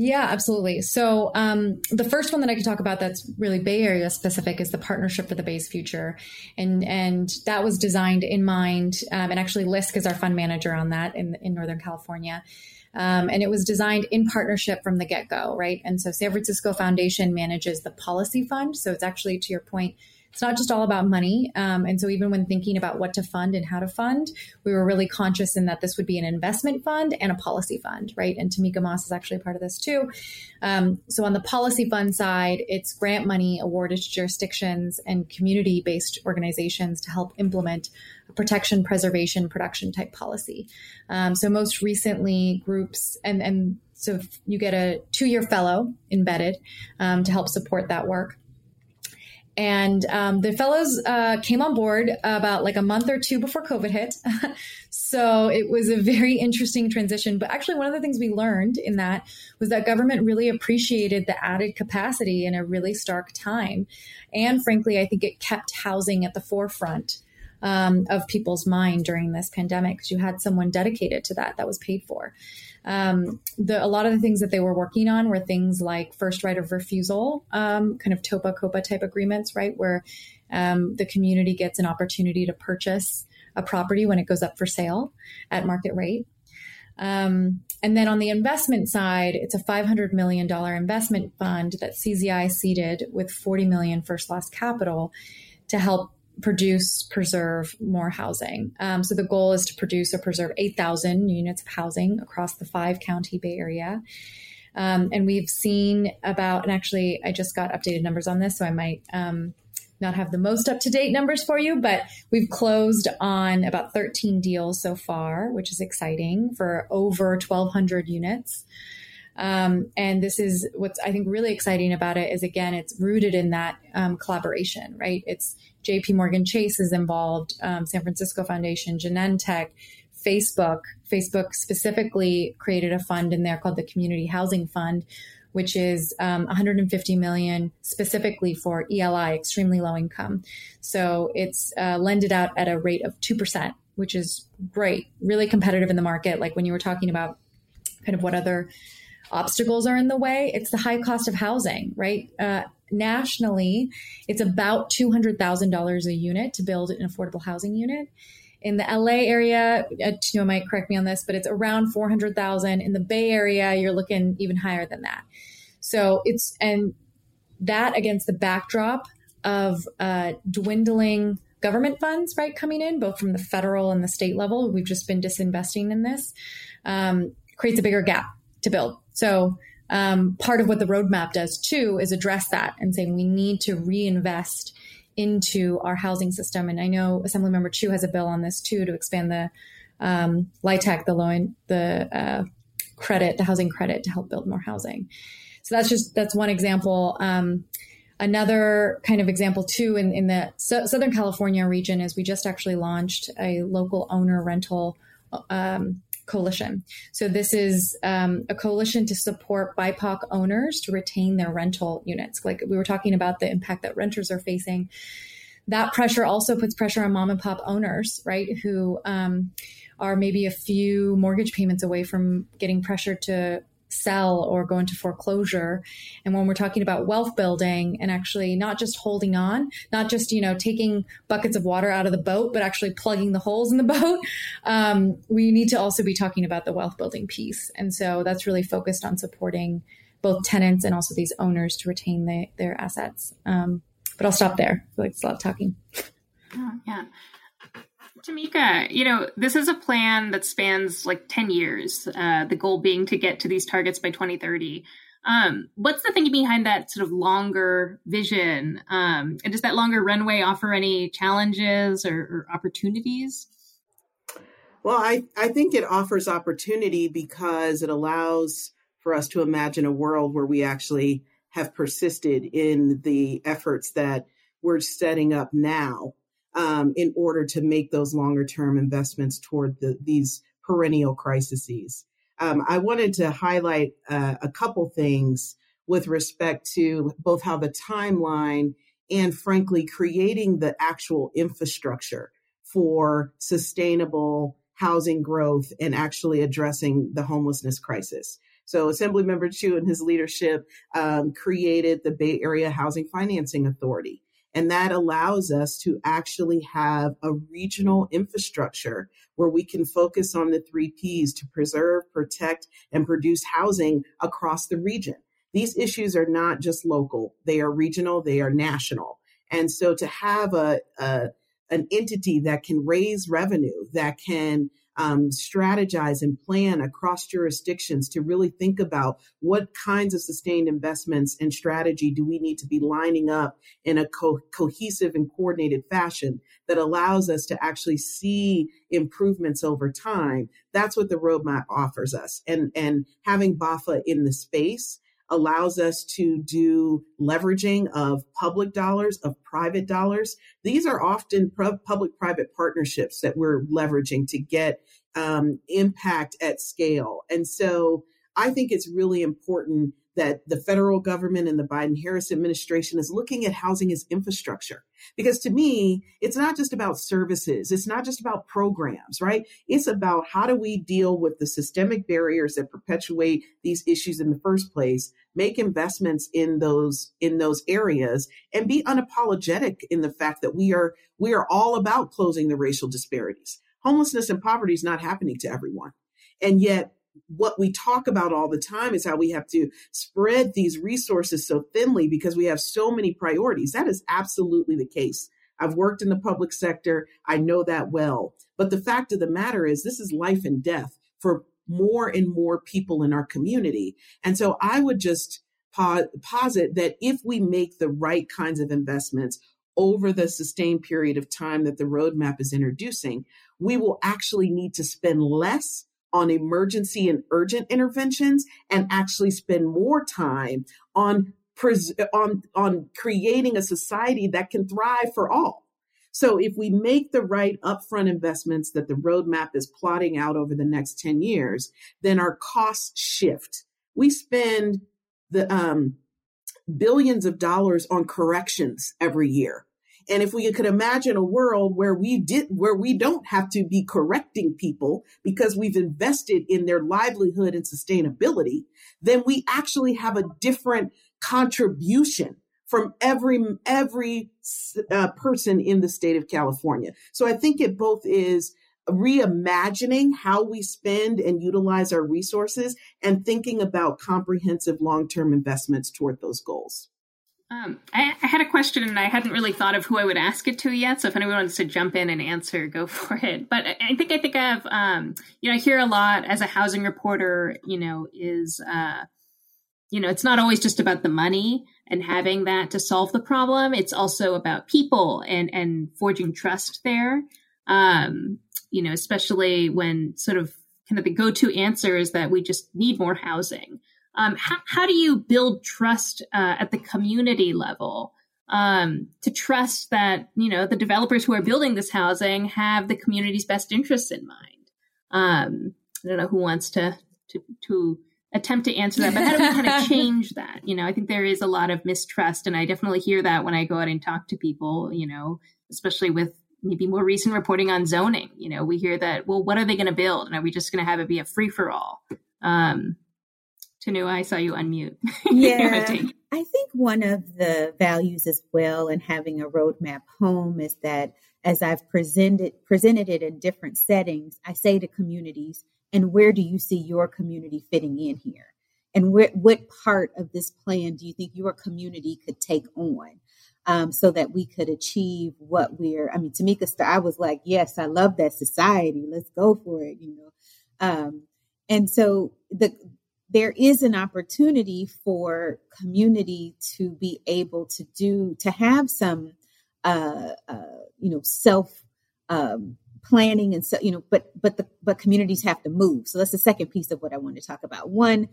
Yeah, absolutely. So um, the first one that I could talk about that's really Bay Area specific is the Partnership for the Bay's Future, and and that was designed in mind, um, and actually LISC is our fund manager on that in in Northern California. Um, and it was designed in partnership from the get go, right? And so San Francisco Foundation manages the policy fund. So it's actually, to your point, it's not just all about money. Um, and so even when thinking about what to fund and how to fund, we were really conscious in that this would be an investment fund and a policy fund, right? And Tamika Moss is actually part of this too. Um, so on the policy fund side, it's grant money awarded to jurisdictions and community based organizations to help implement protection, preservation, production type policy. Um, so most recently, groups and and so you get a two year fellow embedded um, to help support that work. And um, the fellows uh, came on board about like a month or two before COVID hit. so it was a very interesting transition. But actually, one of the things we learned in that was that government really appreciated the added capacity in a really stark time. And frankly, I think it kept housing at the forefront um, of people's mind during this pandemic because you had someone dedicated to that that was paid for. Um, the, a lot of the things that they were working on were things like first right of refusal, um, kind of TOPA COPA type agreements, right, where um, the community gets an opportunity to purchase a property when it goes up for sale at market rate. Um, and then on the investment side, it's a $500 million investment fund that CZI seeded with 40 million first loss capital to help produce, preserve more housing. Um, so the goal is to produce or preserve 8,000 units of housing across the five county Bay Area. Um, and we've seen about, and actually, I just got updated numbers on this, so I might um, not have the most up to date numbers for you, but we've closed on about 13 deals so far, which is exciting for over 1,200 units. Um, and this is what's I think really exciting about it is again, it's rooted in that um, collaboration, right? It's JP Morgan Chase is involved, um, San Francisco Foundation, Genentech, Facebook. Facebook specifically created a fund in there called the Community Housing Fund, which is um, 150 million specifically for ELI, extremely low income. So it's uh, lended out at a rate of 2%, which is great, really competitive in the market. Like when you were talking about kind of what other obstacles are in the way, it's the high cost of housing, right? Uh, nationally, it's about $200,000 a unit to build an affordable housing unit. In the LA area, uh, Tino might correct me on this, but it's around 400,000. In the Bay Area, you're looking even higher than that. So it's, and that against the backdrop of uh, dwindling government funds, right, coming in, both from the federal and the state level. We've just been disinvesting in this, um, creates a bigger gap to build. So um, part of what the roadmap does too is address that and saying we need to reinvest into our housing system. And I know Assemblymember Chiu has a bill on this too to expand the um, LIHTC, the loan, the uh, credit, the housing credit to help build more housing. So that's just that's one example. Um, another kind of example too in, in the so- Southern California region is we just actually launched a local owner rental um, coalition. So this is um, a coalition to support BIPOC owners to retain their rental units. Like we were talking about the impact that renters are facing. That pressure also puts pressure on mom and pop owners, right? Who um, are maybe a few mortgage payments away from getting pressure to sell or go into foreclosure. And when we're talking about wealth building and actually not just holding on, not just, you know, taking buckets of water out of the boat, but actually plugging the holes in the boat, um, we need to also be talking about the wealth building piece. And so that's really focused on supporting both tenants and also these owners to retain the, their assets. Um, but I'll stop there. I feel like it's a lot of talking. Oh, yeah. Tamika, you know, this is a plan that spans like 10 years, uh, the goal being to get to these targets by 2030. Um, what's the thinking behind that sort of longer vision? Um, and does that longer runway offer any challenges or, or opportunities? Well, I, I think it offers opportunity because it allows for us to imagine a world where we actually have persisted in the efforts that we're setting up now um, in order to make those longer term investments toward the, these perennial crises. Um, I wanted to highlight uh, a couple things with respect to both how the timeline and, frankly, creating the actual infrastructure for sustainable housing growth and actually addressing the homelessness crisis. So Assemblymember Chiu and his leadership um, created the Bay Area Housing Financing Authority. And that allows us to actually have a regional infrastructure where we can focus on the three P's to preserve, protect, and produce housing across the region. These issues are not just local, they are regional, they are national. And so to have a, a an entity that can raise revenue, that can um, strategize and plan across jurisdictions to really think about what kinds of sustained investments and strategy do we need to be lining up in a co- cohesive and coordinated fashion that allows us to actually see improvements over time. That's what the roadmap offers us. And, and having BAHFA in the space allows us to do leveraging of public dollars, of private dollars. These are often public private partnerships that we're leveraging to get um, impact at scale. And so I think it's really important that the federal government and the Biden Harris administration is looking at housing as infrastructure. Because to me, it's not just about services, it's not just about programs, right? It's about how do we deal with the systemic barriers that perpetuate these issues in the first place, make investments in those in those areas and be unapologetic in the fact that we are we are all about closing the racial disparities. Homelessness and poverty is not happening to everyone. And yet what we talk about all the time is how we have to spread these resources so thinly because we have so many priorities. That is absolutely the case. I've worked in the public sector. I know that well. But the fact of the matter is, this is life and death for more and more people in our community. And so I would just posit that if we make the right kinds of investments over the sustained period of time that the roadmap is introducing, we will actually need to spend less on emergency and urgent interventions and actually spend more time on on on creating a society that can thrive for all. So if we make the right upfront investments that the roadmap is plotting out over the next 10 years, then our costs shift. We spend the um, billions of dollars on corrections every year. And if we could imagine a world where we did, where we don't have to be correcting people because we've invested in their livelihood and sustainability, then we actually have a different contribution from every every uh, person in the state of California. So I think it both is reimagining how we spend and utilize our resources and thinking about comprehensive long-term investments toward those goals. Um, I, I, had a question and I hadn't really thought of who I would ask it to yet. So if anyone wants to jump in and answer, go for it. But I think I think I have, um, you know, I hear a lot as a housing reporter. You know, is uh, you know, it's not always just about the money and having that to solve the problem. It's also about people and and forging trust there. Um, you know, especially when sort of kind of the go to answer is that we just need more housing. Um, how, how, do you build trust uh, at the community level um, to trust that you know the developers who are building this housing have the community's best interests in mind? Um, I don't know who wants to to, to attempt to answer that, but how do we kind of change that? You know, I think there is a lot of mistrust, and I definitely hear that when I go out and talk to people. You know, especially with maybe more recent reporting on zoning. You know, we hear that, well, what are they going to build? And are we just going to have it be a free for all? Um, Tunua, I saw you unmute. Yeah. I think one of the values as well in having a roadmap home is that as I've presented presented it in different settings, I say to communities, and where do you see your community fitting in here? And where, what part of this plan do you think your community could take on? Um, so that we could achieve what we're, I mean, Tamika, I was like, yes, I love that society. Let's go for it, you know. Um, and so the there is an opportunity for community to be able to do to have some uh, uh, you know self um, planning and so you know but but the but communities have to move. So that's the second piece of what i want to talk about. One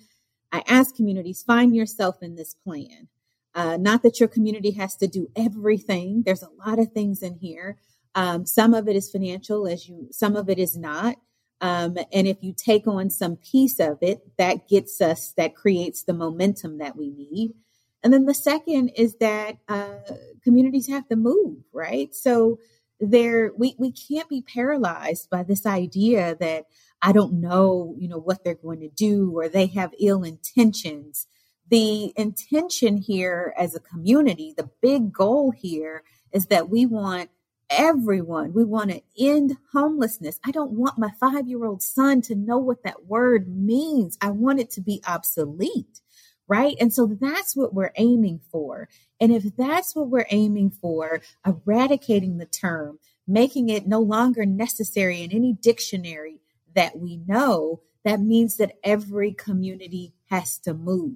i ask communities find yourself in this plan. Uh, not that your community has to do everything. There's a lot of things in here. Um, some of it is financial as you some of it is not um, and if you take on some piece of it, that gets us, that creates the momentum that we need. And then the second is that uh, communities have to move, right? So there we, we can't be paralyzed by this idea that I don't know, you know, what they're going to do or they have ill intentions. The intention here as a community, the big goal here is that we want everyone. We want to end homelessness. I don't want my five year old son to know what that word means. I want it to be obsolete. Right. And so that's what we're aiming for. And if that's what we're aiming for, eradicating the term, making it no longer necessary in any dictionary that we know, that means that every community has to move.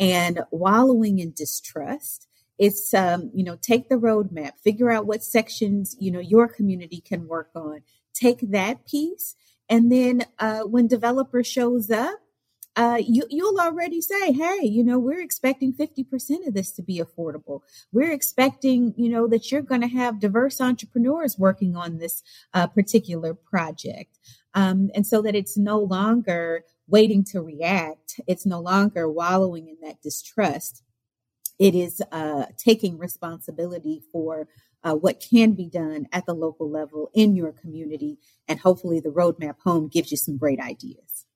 And wallowing in distrust, it's um, you know take the roadmap figure out what sections you know your community can work on take that piece and then uh, when developer shows up uh, you, you'll already say, hey, you know, we're expecting 50% of this to be affordable. We're expecting, you know, that you're going to have diverse entrepreneurs working on this uh, particular project. Um, and so that it's no longer waiting to react, it's no longer wallowing in that distrust it is uh, taking responsibility for uh, what can be done at the local level in your community. And hopefully, the roadmap home gives you some great ideas.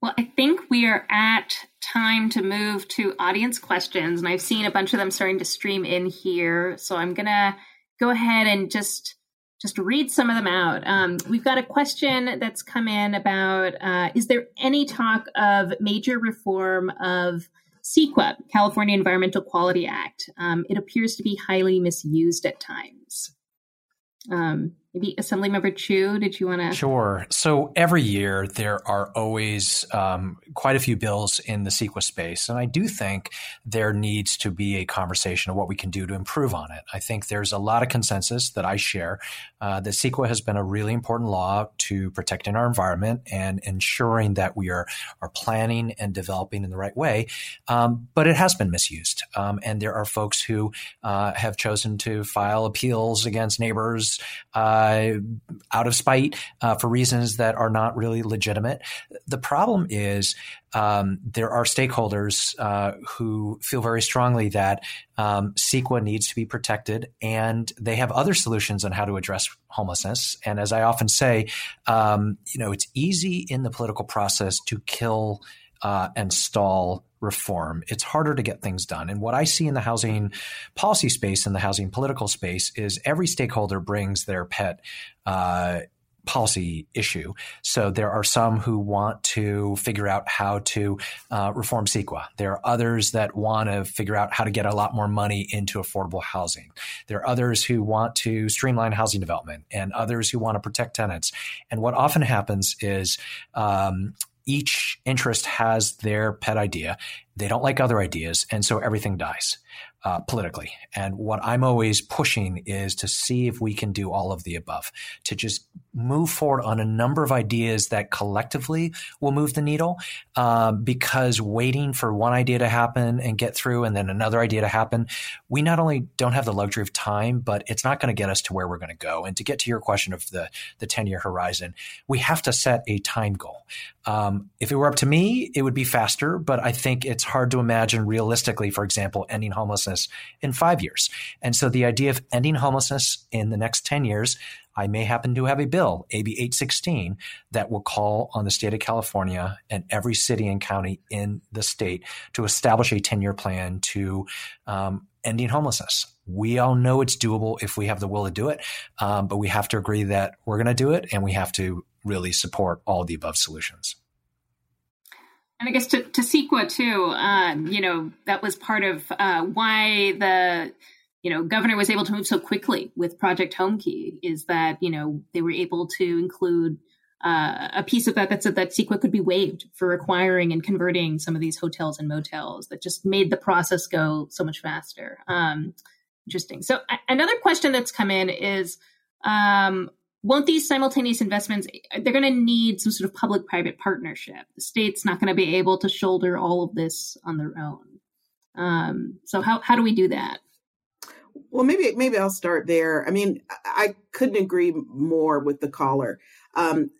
Well, I think we are at time to move to audience questions. And I've seen a bunch of them starting to stream in here. So I'm going to go ahead and just just read some of them out. Um, we've got a question that's come in about uh, Is there any talk of major reform of CEQA, California Environmental Quality Act. Um, it appears to be highly misused at times. Um, maybe Assemblymember Chiu, did you want to? Sure. So every year there are always um, quite a few bills in the CEQA space, and I do think there needs to be a conversation of what we can do to improve on it. I think there's a lot of consensus that I share uh, that CEQA has been a really important law to protecting our environment and ensuring that we are are planning and developing in the right way. Um, but it has been misused, um, and there are folks who uh, have chosen to file appeals against neighbors. Uh, uh, out of spite uh, for reasons that are not really legitimate. The problem is um, there are stakeholders uh, who feel very strongly that um, CEQA needs to be protected, and they have other solutions on how to address homelessness. And as I often say, um, you know, it's easy in the political process to kill uh, and stall reform, it's harder to get things done. And what I see in the housing policy space and the housing political space is every stakeholder brings their pet uh, policy issue. So there are some who want to figure out how to uh, reform CEQA. There are others that want to figure out how to get a lot more money into affordable housing. There are others who want to streamline housing development and others who want to protect tenants. And what often happens is um, each interest has their pet idea. They don't like other ideas, and so everything dies uh, politically. And what I'm always pushing is to see if we can do all of the above, to just move forward on a number of ideas that collectively will move the needle. Um, because waiting for one idea to happen and get through, and then another idea to happen, we not only don't have the luxury of time, but it's not going to get us to where we're going to go. And to get to your question of the the 10 year horizon, we have to set a time goal. Um, if it were up to me, it would be faster, but I think it's hard to imagine realistically, for example, ending homelessness in five years. And so the idea of ending homelessness in the next 10 years, I may happen to have a bill, AB 816, that will call on the state of California and every city and county in the state to establish a 10 year plan to um, ending homelessness. We all know it's doable if we have the will to do it, um, but we have to agree that we're going to do it and we have to really support all the above solutions. And I guess to, to CEQA too, um, you know, that was part of uh, why the, you know, governor was able to move so quickly with Project Homekey is that, you know, they were able to include uh, a piece of that that said that CEQA could be waived for acquiring and converting some of these hotels and motels that just made the process go so much faster. Um, interesting. So another question that's come in is, um, won't these simultaneous investments they're going to need some sort of public private partnership the state's not going to be able to shoulder all of this on their own um, so how, how do we do that well maybe maybe i'll start there. I mean i couldn't agree more with the caller. Um,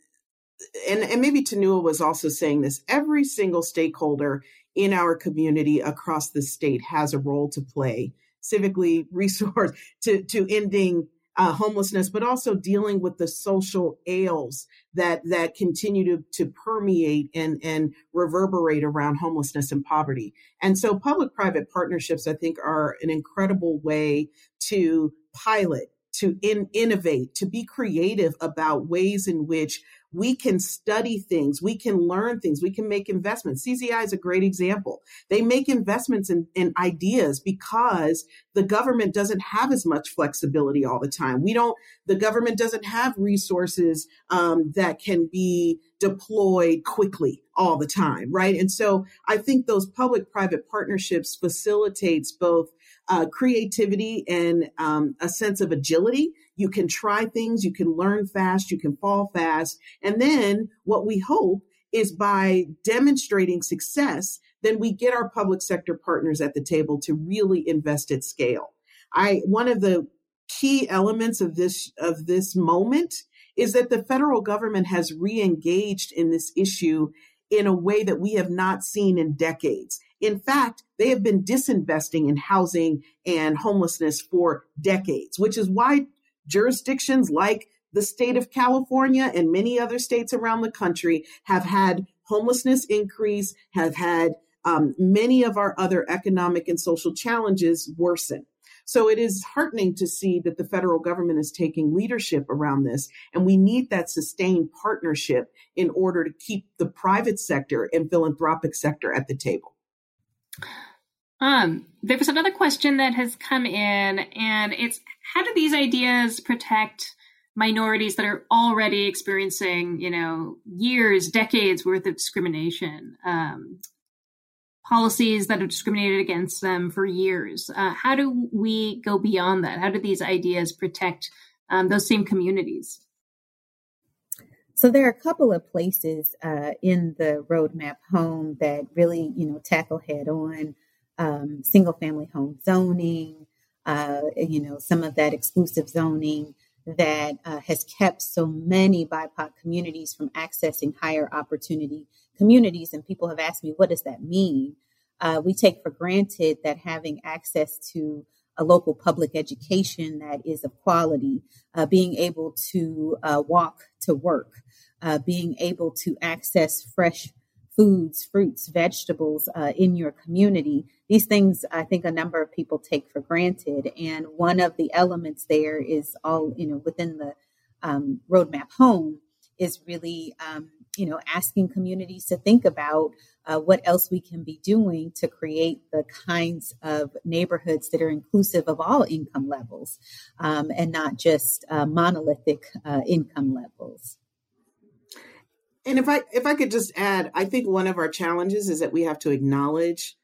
and, and maybe Tunua was also saying this every single stakeholder in our community across the state has a role to play civically resource to to ending uh, homelessness, but also dealing with the social ails that that continue to, to permeate and, and reverberate around homelessness and poverty. And so public private partnerships, I think, are an incredible way to pilot to in, innovate, to be creative about ways in which we can study things, we can learn things, we can make investments. CZI is a great example. They make investments in, in ideas because the government doesn't have as much flexibility all the time. We don't, the government doesn't have resources um, that can be deployed quickly all the time, right? And so I think those public private partnerships facilitates both uh, creativity and um, a sense of agility. You can try things, you can learn fast, you can fall fast. And then what we hope is by demonstrating success, then we get our public sector partners at the table to really invest at scale. I, one of the key elements of this, of this moment is that the federal government has re-engaged in this issue in a way that we have not seen in decades. In fact, they have been disinvesting in housing and homelessness for decades, which is why jurisdictions like the state of California and many other states around the country have had homelessness increase, have had um, many of our other economic and social challenges worsen. So it is heartening to see that the federal government is taking leadership around this. And we need that sustained partnership in order to keep the private sector and philanthropic sector at the table. Um, there was another question that has come in, and it's how do these ideas protect minorities that are already experiencing, you know, years, decades worth of discrimination, um, policies that have discriminated against them for years? Uh, how do we go beyond that? How do these ideas protect um, those same communities? So there are a couple of places uh, in the roadmap home that really, you know, tackle head on um, single family home zoning, uh, you know, some of that exclusive zoning that uh, has kept so many BIPOC communities from accessing higher opportunity communities. And people have asked me, what does that mean? Uh, we take for granted that having access to a local public education that is of quality, uh, being able to uh, walk to work, uh, being able to access fresh foods, fruits, vegetables uh, in your community. These things I think a number of people take for granted. And one of the elements there is all, you know, within the um, roadmap home is really, um, you know, asking communities to think about uh, what else we can be doing to create the kinds of neighborhoods that are inclusive of all income levels um, and not just uh, monolithic uh, income levels. And if I if I could just add, I think one of our challenges is that we have to acknowledge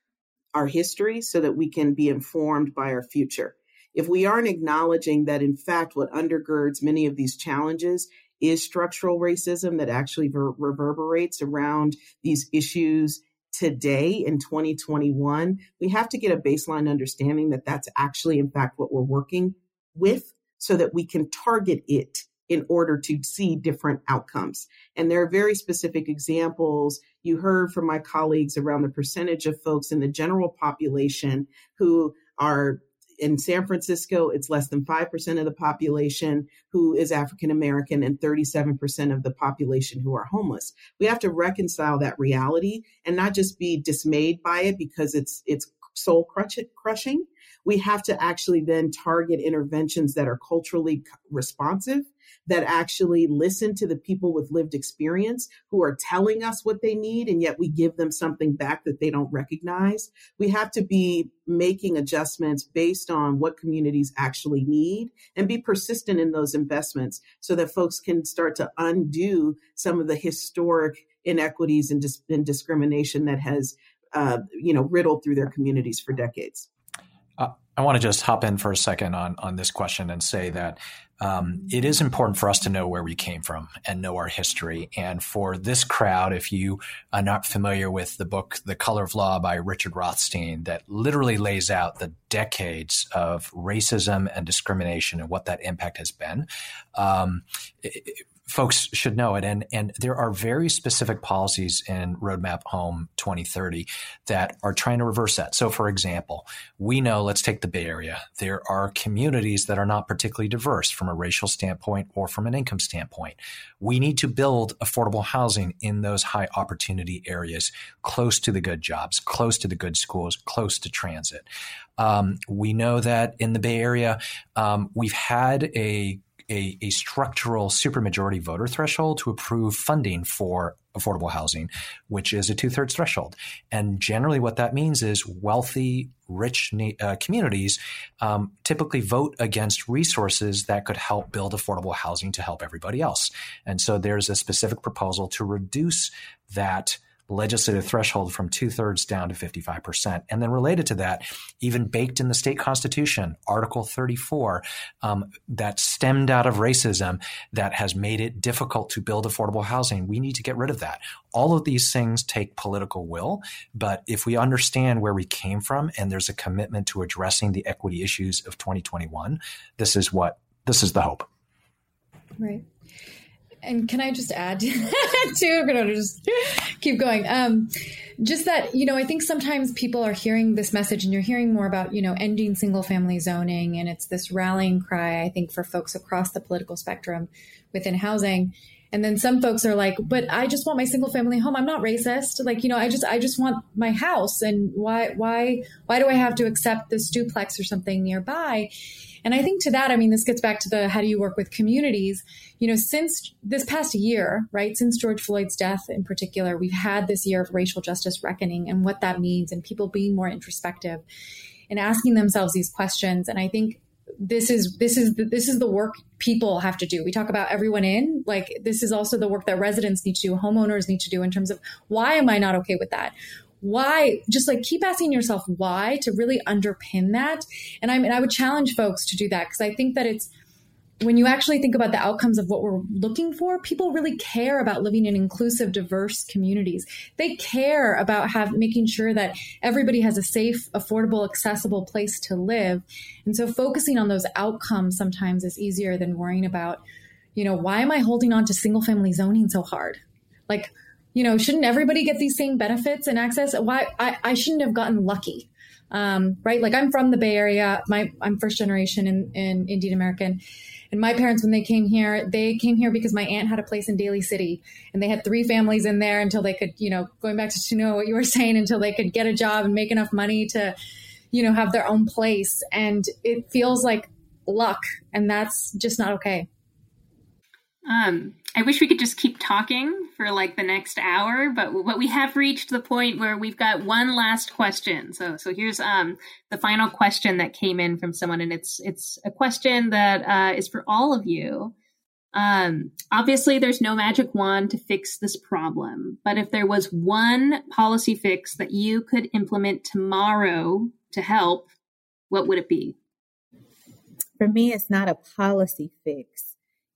our history so that we can be informed by our future. If we aren't acknowledging that in fact what undergirds many of these challenges is structural racism that actually ver- reverberates around these issues today in 2021, we have to get a baseline understanding that that's actually in fact what we're working with so that we can target it in order to see different outcomes. And there are very specific examples. You heard from my colleagues around the percentage of folks in the general population who are in San Francisco, it's less than 5% of the population who is African American and 37% of the population who are homeless. We have to reconcile that reality and not just be dismayed by it because it's it's soul crushing. We have to actually then target interventions that are culturally responsive that actually listen to the people with lived experience who are telling us what they need, and yet we give them something back that they don't recognize. We have to be making adjustments based on what communities actually need and be persistent in those investments so that folks can start to undo some of the historic inequities and, dis- and discrimination that has uh, you know riddled through their communities for decades. Uh, I want to just hop in for a second on on this question and say that um, it is important for us to know where we came from and know our history. And for this crowd, if you are not familiar with the book "The Color of Law" by Richard Rothstein, that literally lays out the decades of racism and discrimination and what that impact has been. Um, it, folks should know it. And, and there are very specific policies in Roadmap Home 2030 that are trying to reverse that. So, for example, we know, let's take the Bay Area. There are communities that are not particularly diverse from a racial standpoint or from an income standpoint. We need to build affordable housing in those high opportunity areas, close to the good jobs, close to the good schools, close to transit. Um, we know that in the Bay Area, um, we've had a a, a structural supermajority voter threshold to approve funding for affordable housing, which is a two thirds threshold. And generally, what that means is wealthy, rich uh, communities um, typically vote against resources that could help build affordable housing to help everybody else. And so there's a specific proposal to reduce that legislative threshold from two thirds down to 55%. And then related to that, even baked in the state constitution, Article 34, um, that stemmed out of racism that has made it difficult to build affordable housing. We need to get rid of that. All of these things take political will, but if we understand where we came from and there's a commitment to addressing the equity issues of 2021, this is what this is the hope. Right. And can I just add to I'm going to just keep going. Um, just that, you know, I think sometimes people are hearing this message and you're hearing more about, you know, ending single family zoning. And it's this rallying cry, I think, for folks across the political spectrum within housing. And then some folks are like, but I just want my single family home. I'm not racist. Like, you know, I just, I just want my house. And why, why, why do I have to accept this duplex or something nearby? And I think to that, I mean, this gets back to the how do you work with communities? You know, since this past year, right, since George Floyd's death in particular, we've had this year of racial justice reckoning and what that means and people being more introspective and asking themselves these questions. And I think this is this is the, this is the work people have to do. We talk about everyone in like this is also the work that residents need to do, homeowners need to do in terms of why am I not okay with that? Why just like keep asking yourself why to really underpin that. And i mean i would challenge folks to do that because i think that it's when you actually think about the outcomes of what we're looking for people really care about living in inclusive diverse communities. They care about have making sure that everybody has a safe affordable accessible place to live. And so focusing on those outcomes sometimes is easier than worrying about you know why am i holding on to single family zoning so hard? Like you know, shouldn't everybody get these same benefits and access? Why I, I shouldn't have gotten lucky. Um, right? Like I'm from the Bay Area. My I'm first generation in, in Indian American. And my parents, when they came here, they came here because my aunt had a place in Daly City and they had three families in there until they could, you know, going back to, to know what you were saying, until they could get a job and make enough money to, you know, have their own place. And it feels like luck. And that's just not okay. Um, I wish we could just keep talking for like the next hour, but but we have reached the point where we've got one last question. So so here's um the final question that came in from someone, and it's it's a question that uh, is for all of you. Um, obviously, there's no magic wand to fix this problem, but if there was one policy fix that you could implement tomorrow to help, what would it be? For me, it's not a policy fix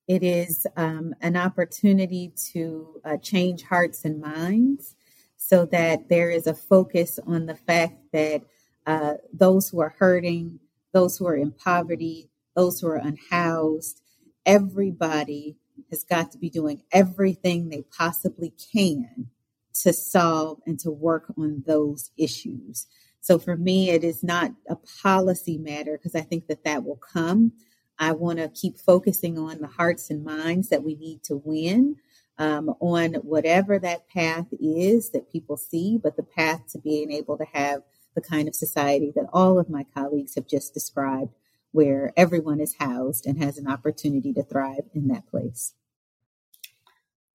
it is um, an opportunity to uh, change hearts and minds so that there is a focus on the fact that uh, those who are hurting, those who are in poverty, those who are unhoused, everybody has got to be doing everything they possibly can to solve and to work on those issues. So for me, it is not a policy matter because I think that that will come. I want to keep focusing on the hearts and minds that we need to win um, on whatever that path is that people see, but the path to being able to have the kind of society that all of my colleagues have just described, where everyone is housed and has an opportunity to thrive in that place.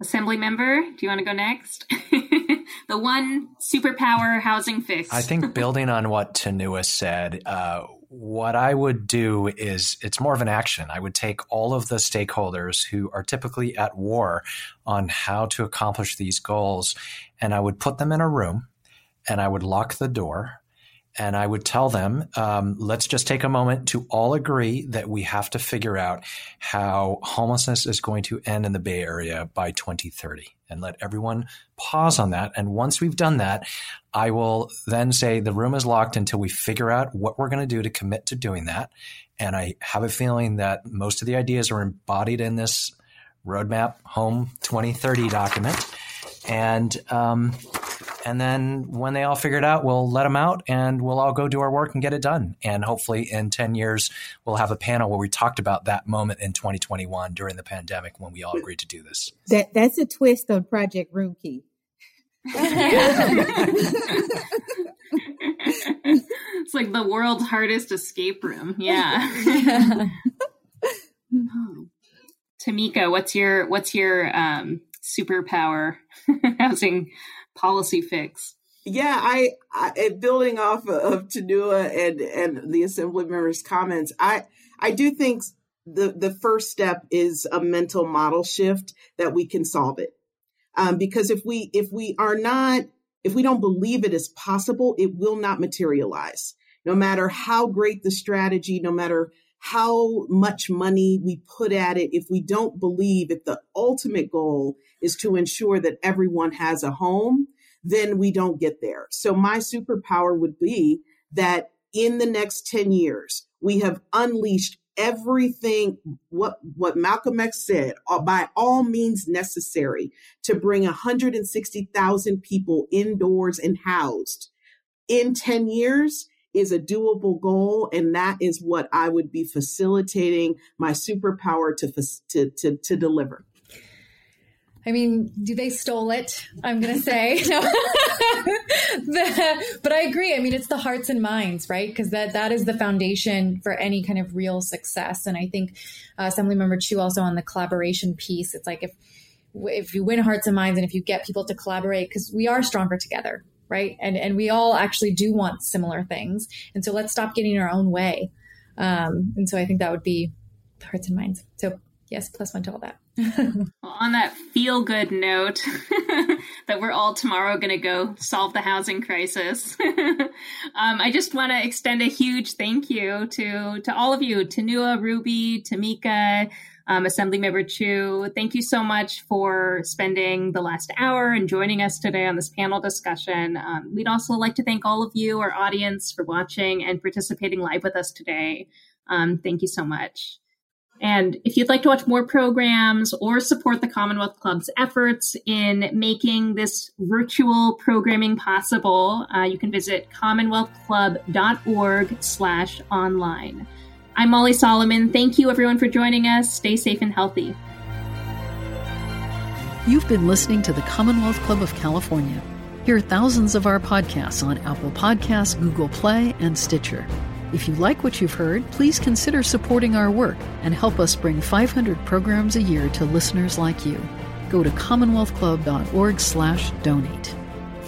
Assembly member, do you want to go next? the one superpower housing fix. I think building on what Tunua said, uh, what I would do is it's more of an action. I would take all of the stakeholders who are typically at war on how to accomplish these goals, and I would put them in a room and I would lock the door and I would tell them, um, let's just take a moment to all agree that we have to figure out how homelessness is going to end in the Bay Area by 2030 and let everyone pause on that. And once we've done that, I will then say the room is locked until we figure out what we're going to do to commit to doing that. And I have a feeling that most of the ideas are embodied in this Roadmap Home 2030 document. And um, and then when they all figure it out, we'll let them out and we'll all go do our work and get it done. And hopefully in 10 years, we'll have a panel where we talked about that moment in 2021 during the pandemic when we all agreed to do this. That That's a twist on Project Roomkey. it's like the world's hardest escape room. Yeah. Tamika, what's your what's your um, superpower housing policy fix? Yeah, I, I building off of Tunua and and the assembly members' comments, I I do think the the first step is a mental model shift that we can solve it. Um, because if we if we are not if we don't believe it is possible, it will not materialize. No matter how great the strategy, no matter how much money we put at it, if we don't believe if the ultimate goal is to ensure that everyone has a home, then we don't get there. So my superpower would be that in the next 10 years, we have unleashed everything what what Malcolm X said uh, by all means necessary to bring 160,000 people indoors and housed in 10 years is a doable goal and that is what I would be facilitating my superpower to to to, to deliver. I mean, do they stole it? I'm going to say. the, but I agree. I mean, it's the hearts and minds, right? Because that that is the foundation for any kind of real success. And I think uh, Assemblymember Chiu also on the collaboration piece. It's like if if you win hearts and minds, and if you get people to collaborate, because we are stronger together, right? And and we all actually do want similar things. And so let's stop getting in our own way. Um, and so I think that would be hearts and minds. So yes, plus one to all that. well, on that feel good note, that we're all tomorrow going to go solve the housing crisis. um, I just want to extend a huge thank you to to all of you, Tunua, Ruby, Tamika, um, Assemblymember Chiu. Thank you so much for spending the last hour and joining us today on this panel discussion. Um, we'd also like to thank all of you, our audience, for watching and participating live with us today. Um, thank you so much. And if you'd like to watch more programs or support the Commonwealth Club's efforts in making this virtual programming possible, uh, you can visit commonwealthclub.org slash online. I'm Molly Solomon. Thank you everyone for joining us. Stay safe and healthy. You've been listening to the Commonwealth Club of California. Hear thousands of our podcasts on Apple Podcasts, Google Play, and Stitcher. If you like what you've heard, please consider supporting our work and help us bring 500 programs a year to listeners like you. Go to commonwealthclub.org/donate.